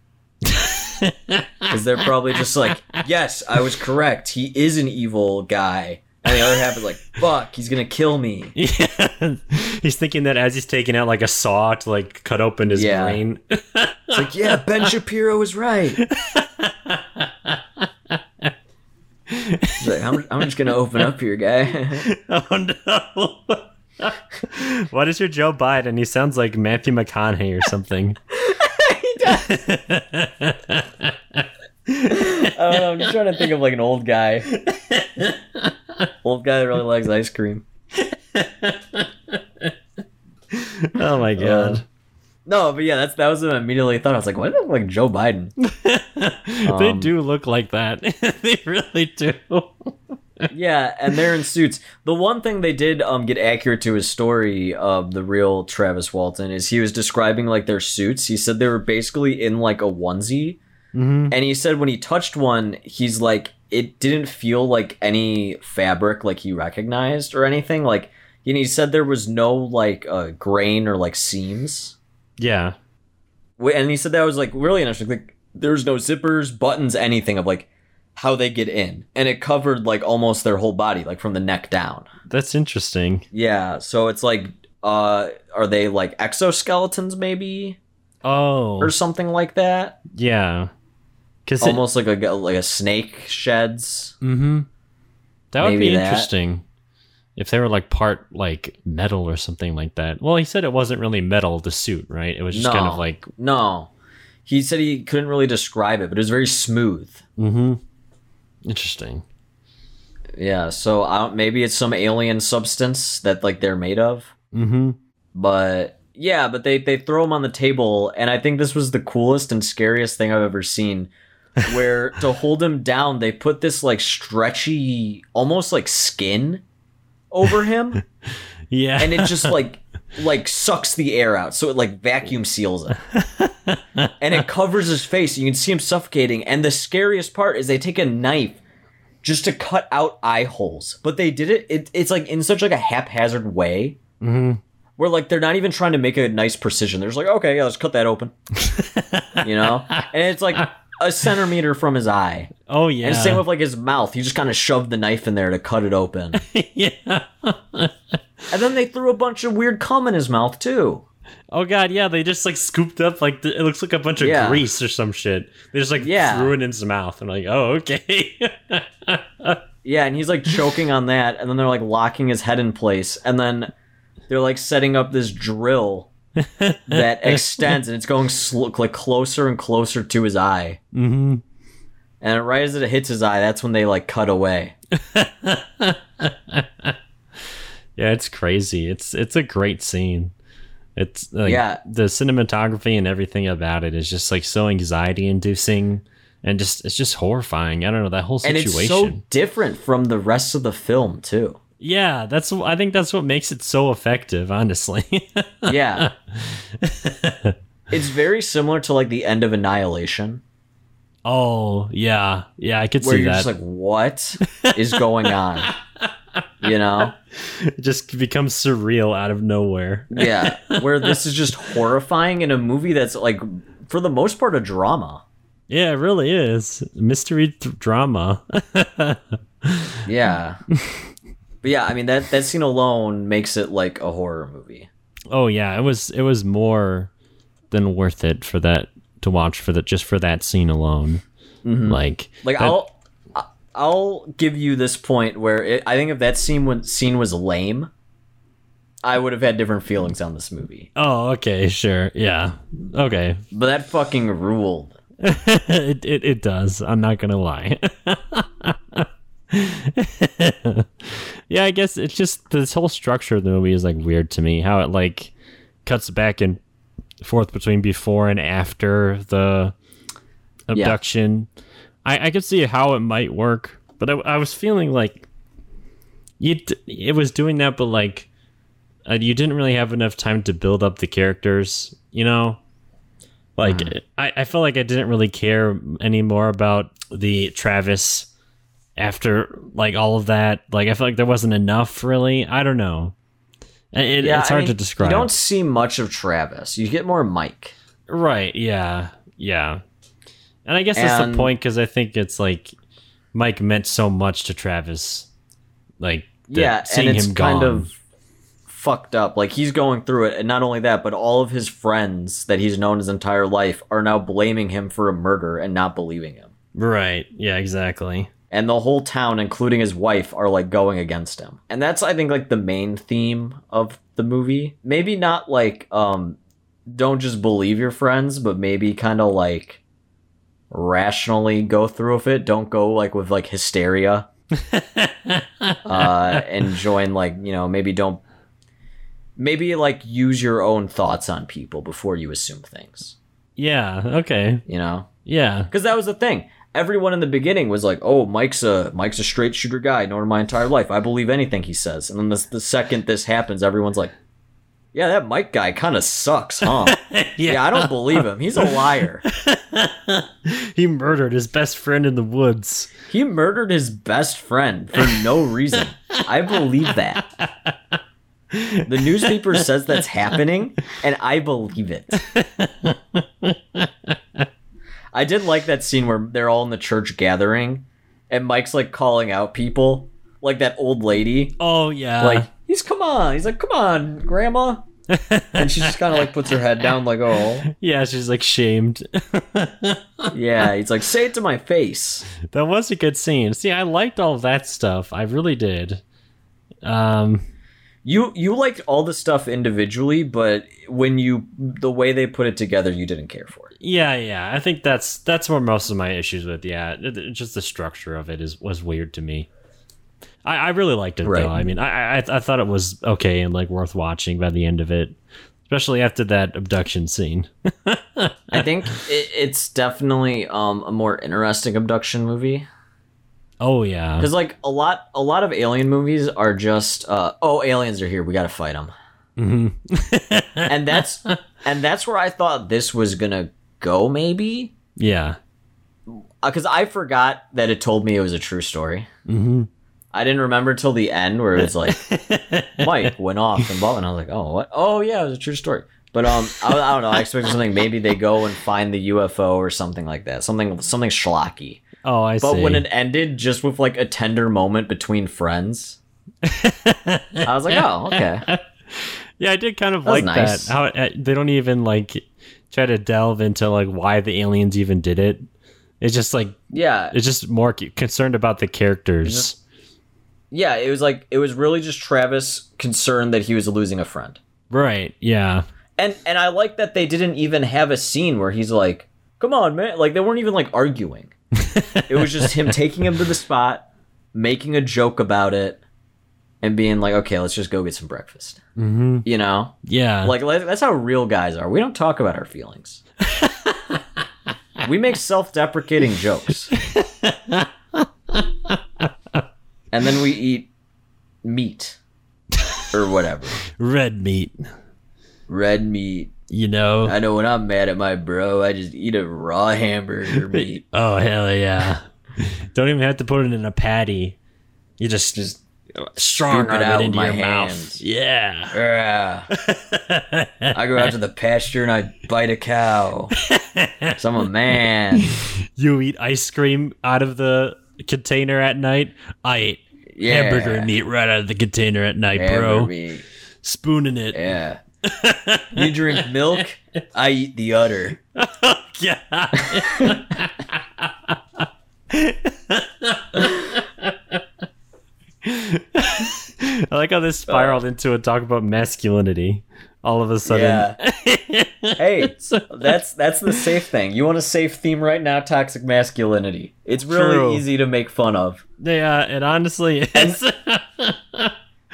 Because they're probably just like, yes, I was correct. He is an evil guy. And the other half is like, fuck, he's gonna kill me. Yeah. he's thinking that as he's taking out like a saw to like cut open his Yeah. brain. It's like, yeah, Ben Shapiro is right. He's like, I'm, I'm just gonna open up here, guy. oh no. what is your Joe Biden? He sounds like Matthew McConaughey or something. I don't know, I'm just trying to think of like an old guy. Old guy that really likes ice cream. oh my god. No, but yeah, that's that was what I immediately thought. I was like, why do they look like Joe Biden? they Um, do look like that. they really do. Yeah, and they're in suits. The one thing they did um get accurate to his story of the real Travis Walton is he was describing like their suits. He said they were basically in like a onesie. Mhm. And he said when he touched one, he's like it didn't feel like any fabric like he recognized or anything. Like and he said there was no like uh, grain or like seams. Yeah. And he said that was like really interesting. Like there's no zippers, buttons, anything of like how they get in, and it covered like almost their whole body, like from the neck down. That's interesting. Yeah, so it's like, uh, are they like exoskeletons maybe Oh. or something like that? yeah. Cuz Almost like a like a snake sheds. Mhm. That would maybe be that. interesting. If they were like part like metal or something like that. Well, he said it wasn't really metal the suit, right? It was just kind of like No, he said he couldn't really describe it, but it was very smooth. mhm. Interesting. Yeah, so I don't, maybe it's some alien substance that like they're made of. Mhm. but yeah but they they throw him on the table and i think this was the coolest and scariest thing i've ever seen where to hold him down they put this like stretchy almost like skin over him Yeah. and it just like like sucks the air out so it like vacuum seals it and it covers his face you can see him suffocating and the scariest part is they take a knife just to cut out eye holes but they did it, it it's like in such like a haphazard way Mhm. where like they're not even trying to make a nice precision. They're just like, okay, yeah, let's cut that open. you know? And it's like a centimeter from his eye. Oh yeah. And same with like his mouth. He just kind of shoved the knife in there to cut it open. yeah. And then they threw a bunch of weird cum in his mouth too. Oh god, yeah, they just like scooped up like the, it looks like a bunch of Yeah. grease or some shit. They just like Yeah. threw it in his mouth. I'm like, oh okay. Yeah, and he's like choking on that, and then they're like locking his head in place, and then they're like setting up this drill that extends, and it's going sl- like closer and closer to his eye. hmm And right as it hits his eye, that's when they like cut away. Yeah, it's crazy. It's it's a great scene. It's like, Yeah. the cinematography and everything about it is just like so anxiety inducing and just it's just horrifying. I don't know that whole situation. and it's so different from the rest of the film too. yeah, that's I think that's what makes it so effective. Honestly, Yeah, it's very similar to like the end of Annihilation, oh yeah, yeah, I could see. where see you're that. just like, "What is going on?" You know? it just becomes surreal out of nowhere. Yeah, where this is just horrifying in a movie that's like, for the most part, a drama. Yeah, it really is mystery th- drama. Yeah, but yeah, I mean that that scene alone makes it like a horror movie. oh yeah, it was it was more than worth it for that to watch for that just for that scene alone. Mm-hmm. Like Like that- I'll I'll give you this point where it, I think if that scene was, scene was lame, I would have had different feelings on this movie. Oh, okay, sure. Yeah. Okay. But that fucking ruled. it, it it does. I'm not gonna lie. yeah, I guess it's just this whole structure of the movie is like weird to me. How it like cuts back and forth between before and after the abduction. I I could see how it might work, but I, I was feeling like it it was doing that, but like uh, you didn't really have enough time to build up the characters. You know, like I, I felt like I didn't really care anymore about the Travis after like all of that. Like I felt like there wasn't enough really. I don't know. It, it's I hard mean, to describe. You don't see much of Travis. You get more Mike. Right. Yeah. Yeah. And I guess that's the point because I think it's like Mike meant so much to Travis. Like yeah, seeing and it's him kind gone. of fucked up. Like he's going through it, and not only that, but all of his friends that he's known his entire life are now blaming him for a murder and not believing him. right. Yeah. Exactly. and the whole town including his wife are like going against him and that's i think like the main theme of the movie maybe not like um don't just believe your friends but maybe kind of like rationally go through with it don't go like with like hysteria uh and join like you know maybe don't maybe like use your own thoughts on people before you assume things. Yeah. Okay. You know, Yeah. because that was the thing. Everyone in the beginning was like, "Oh, Mike's a Mike's a straight shooter guy. Known my entire life. I believe anything he says." And then the, the second this happens, everyone's like, "Yeah, that Mike guy kind of sucks, huh?" yeah. I don't believe him. He's a liar. He murdered his best friend in the woods. He murdered his best friend for no reason. I believe that. The newspaper says that's happening, and I believe it. I did like that scene where they're all in the church gathering, and Mike's like calling out people, like that old lady. Oh yeah. Like, he's come on. He's like, come on, grandma. And she just kind of like puts her head down, like, oh. yeah, she's like shamed. Yeah, he's like, say it to my face. that was a good scene. See, I liked all that stuff. I really did. Um. You you liked all the stuff individually, but when you the way they put it together, you didn't care for it. Yeah, yeah. I think that's that's where most of my issues with. Yeah, it- it- just the structure of it is was weird to me. I, I really liked it Right. though. I mean, I, I I thought it was okay and like worth watching by the end of it, especially after that abduction scene. I think it, it's definitely um, a more interesting abduction movie oh yeah, because like a lot a lot of alien movies are just uh, oh aliens are here we gotta fight them, and that's and that's where I thought this was gonna go maybe yeah, because I forgot that it told me it was a true story. Mm-hmm. I didn't remember till the end where it was like Mike went off and blah, and I was like, oh, what? Oh, yeah, it was a true story. But um, I, I don't know. I expected something. Maybe they go and find the UFO or something like that. Something something schlocky. Oh, I But see. But when it ended just with like a tender moment between friends, I was like, oh, okay. yeah, I did kind of That like nice. that. How uh, they don't even like try to delve into like why the aliens even did it. It's just like Yeah, it's just more concerned about the characters. Yeah. It was like it was really just Travis concerned that he was losing a friend. right? Yeah. And and I like that they didn't even have a scene where he's like, "Come on, man!" Like they weren't even like arguing. it was just him taking him to the spot, making a joke about it, and being like, "Okay, let's just go get some breakfast." Mm-hmm. You know, Yeah. like that's how real guys are. We don't talk about our feelings. we make self-deprecating jokes, and then we eat meat or whatever, red meat. red meat. You know. I know when I'm mad at my bro, I just eat a raw hamburger meat. oh hell yeah! don't even have to put it in a patty. You just just strong it out it into my your mouth. hands. Yeah. Yeah. I go out to the pasture and I bite a cow. So I'm a man. You eat ice cream out of the container at night. I ate Yeah. hamburger meat right out of the container at night, bro. Meat. Spooning it. Yeah. You drink milk, I eat the udder. Yeah. I like how this spiraled into a talk about masculinity. All of a sudden, Yeah. Hey, that's that's the safe thing. You want a safe theme right now? Toxic masculinity. It's really True. easy to make fun of. yeah, it honestly is.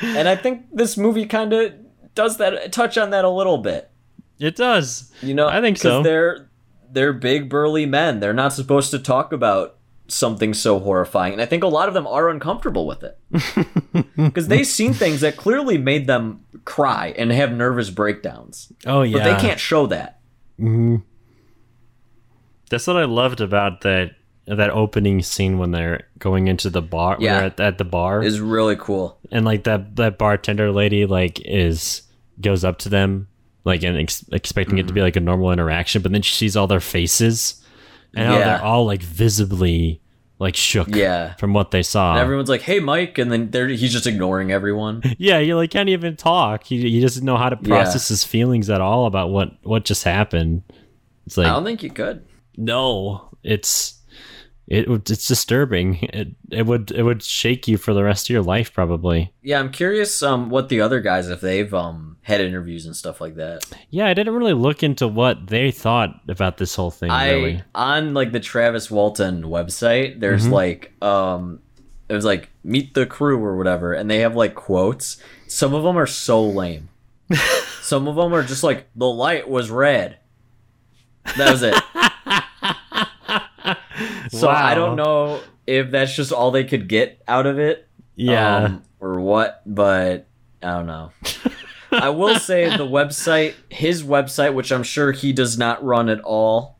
And I think this movie kind of does that touch on that a little bit. it does. You know, I think so. They're they're big burly men. They're not supposed to talk about something so horrifying, and I think a lot of them are uncomfortable with it because they've seen things that clearly made them cry and have nervous breakdowns, Oh yeah, but they can't show that. That's what I loved about that that opening scene when they're going into the bar. Yeah. at, at the bar, Is really cool. and like that that bartender lady like is goes up to them like and ex- expecting it to Mm-hmm. be like a normal interaction, but then she sees all their faces and Yeah. they're all like visibly like shook Yeah. from what they saw. And everyone's like, "Hey, Mike," and then they're, he's just ignoring everyone. yeah, you like can't even talk. He he doesn't know how to process his feelings at all about what what just happened. It's like I don't think you could. no, it's it it's disturbing. It it would it would shake you for the rest of your life probably. Yeah, I'm curious. Um, what the other guys if they've um had interviews and stuff like that. Yeah, I didn't really look into what they thought about this whole thing. I really, on like the Travis Walton website, there's Mm-hmm. like um it was like meet the crew or whatever, and they have like quotes. Some of them are so lame. Some of them are just like the light was red. That was it. so I don't know if that's just all they could get out of it. Yeah. um, or what, but I don't know. I will say the website, his website, which I'm sure he does not run at all,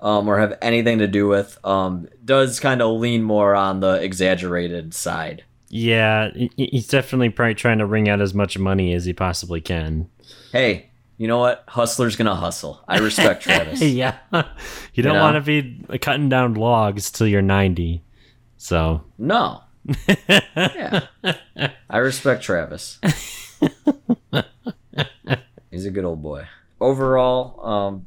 um, or have anything to do with, um, does kind of lean more on the exaggerated side. yeah. He's definitely probably trying to wring out as much money as he possibly can. Hey, you know what? Hustler's gonna hustle. I respect Travis. yeah. You don't know? want to be cutting down logs till you're 90. So, No. yeah. I respect Travis. He's a good old boy. Overall, um,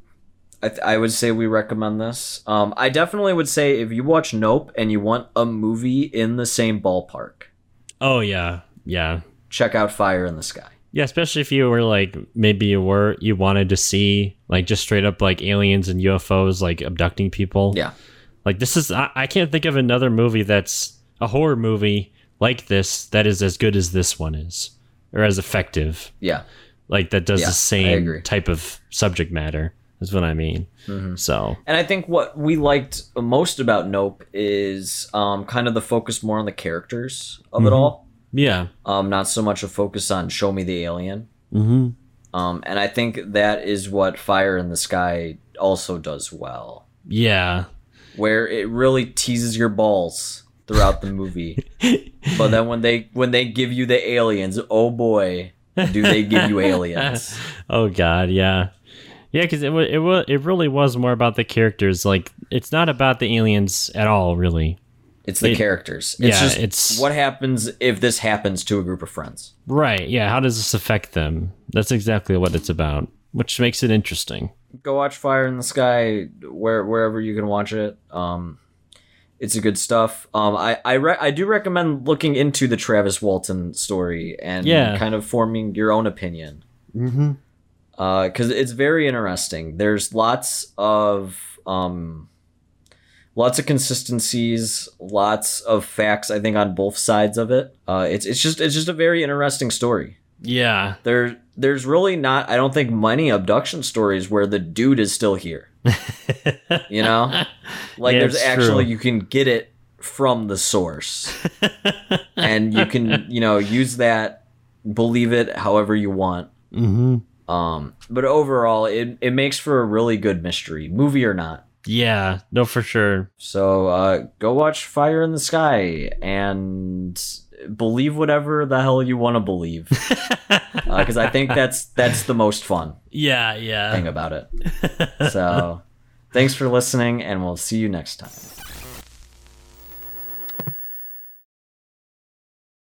I, th- I would say we recommend this. Um, I definitely would say if you watch Nope and you want a movie in the same ballpark, oh, yeah. Yeah. check out Fire in the Sky. Yeah, especially if you were like maybe you were you wanted to see like just straight up like aliens and UFOs like abducting people. Yeah. Like this is I, I can't think of another movie that's a horror movie like this that is as good as this one is or as effective. Yeah. Like that does Yeah, the same type of subject matter. Is what I mean. Mm-hmm. So And I think what we liked most about Nope is um, kind of the focus more on the characters of it all. Yeah. Um, not so much a focus on show me the alien. Mm-hmm. Um, and I think that is what Fire in the Sky also does well, Yeah. where it really teases your balls throughout the movie. but then when they when they give you the aliens, oh boy, do they give you aliens? Oh God, yeah, yeah. Because it wa it wa it really was more about the characters. Like it's not about the aliens at all, really. It's the It- characters. It's yeah, just it's- what happens if this happens to a group of friends. Right? Yeah. How does this affect them? That's exactly what it's about, which makes it interesting. Go watch Fire in the Sky where wherever you can watch it. Um, it's a good stuff. Um, I I, re- I do recommend looking into the Travis Walton story and Yeah. kind of forming your own opinion. Mm-hmm. because it's very interesting. There's lots of um, lots of consistencies, lots of facts. I think on both sides of it. Uh, it's it's just it's just a very interesting story. Yeah. There there's really not I don't think many abduction stories where the dude is still here. You know, like Yeah, there's actually true. you can get it from the source, and you can you know use that, believe it however you want. Mm-hmm. Um, but overall, it, it makes for a really good mystery, movie or not. Yeah. No, for sure. So uh, go watch Fire in the Sky and believe whatever the hell you want to believe, because I think that's that's the most fun Yeah. Yeah. thing about it. So thanks for listening, and we'll see you next time.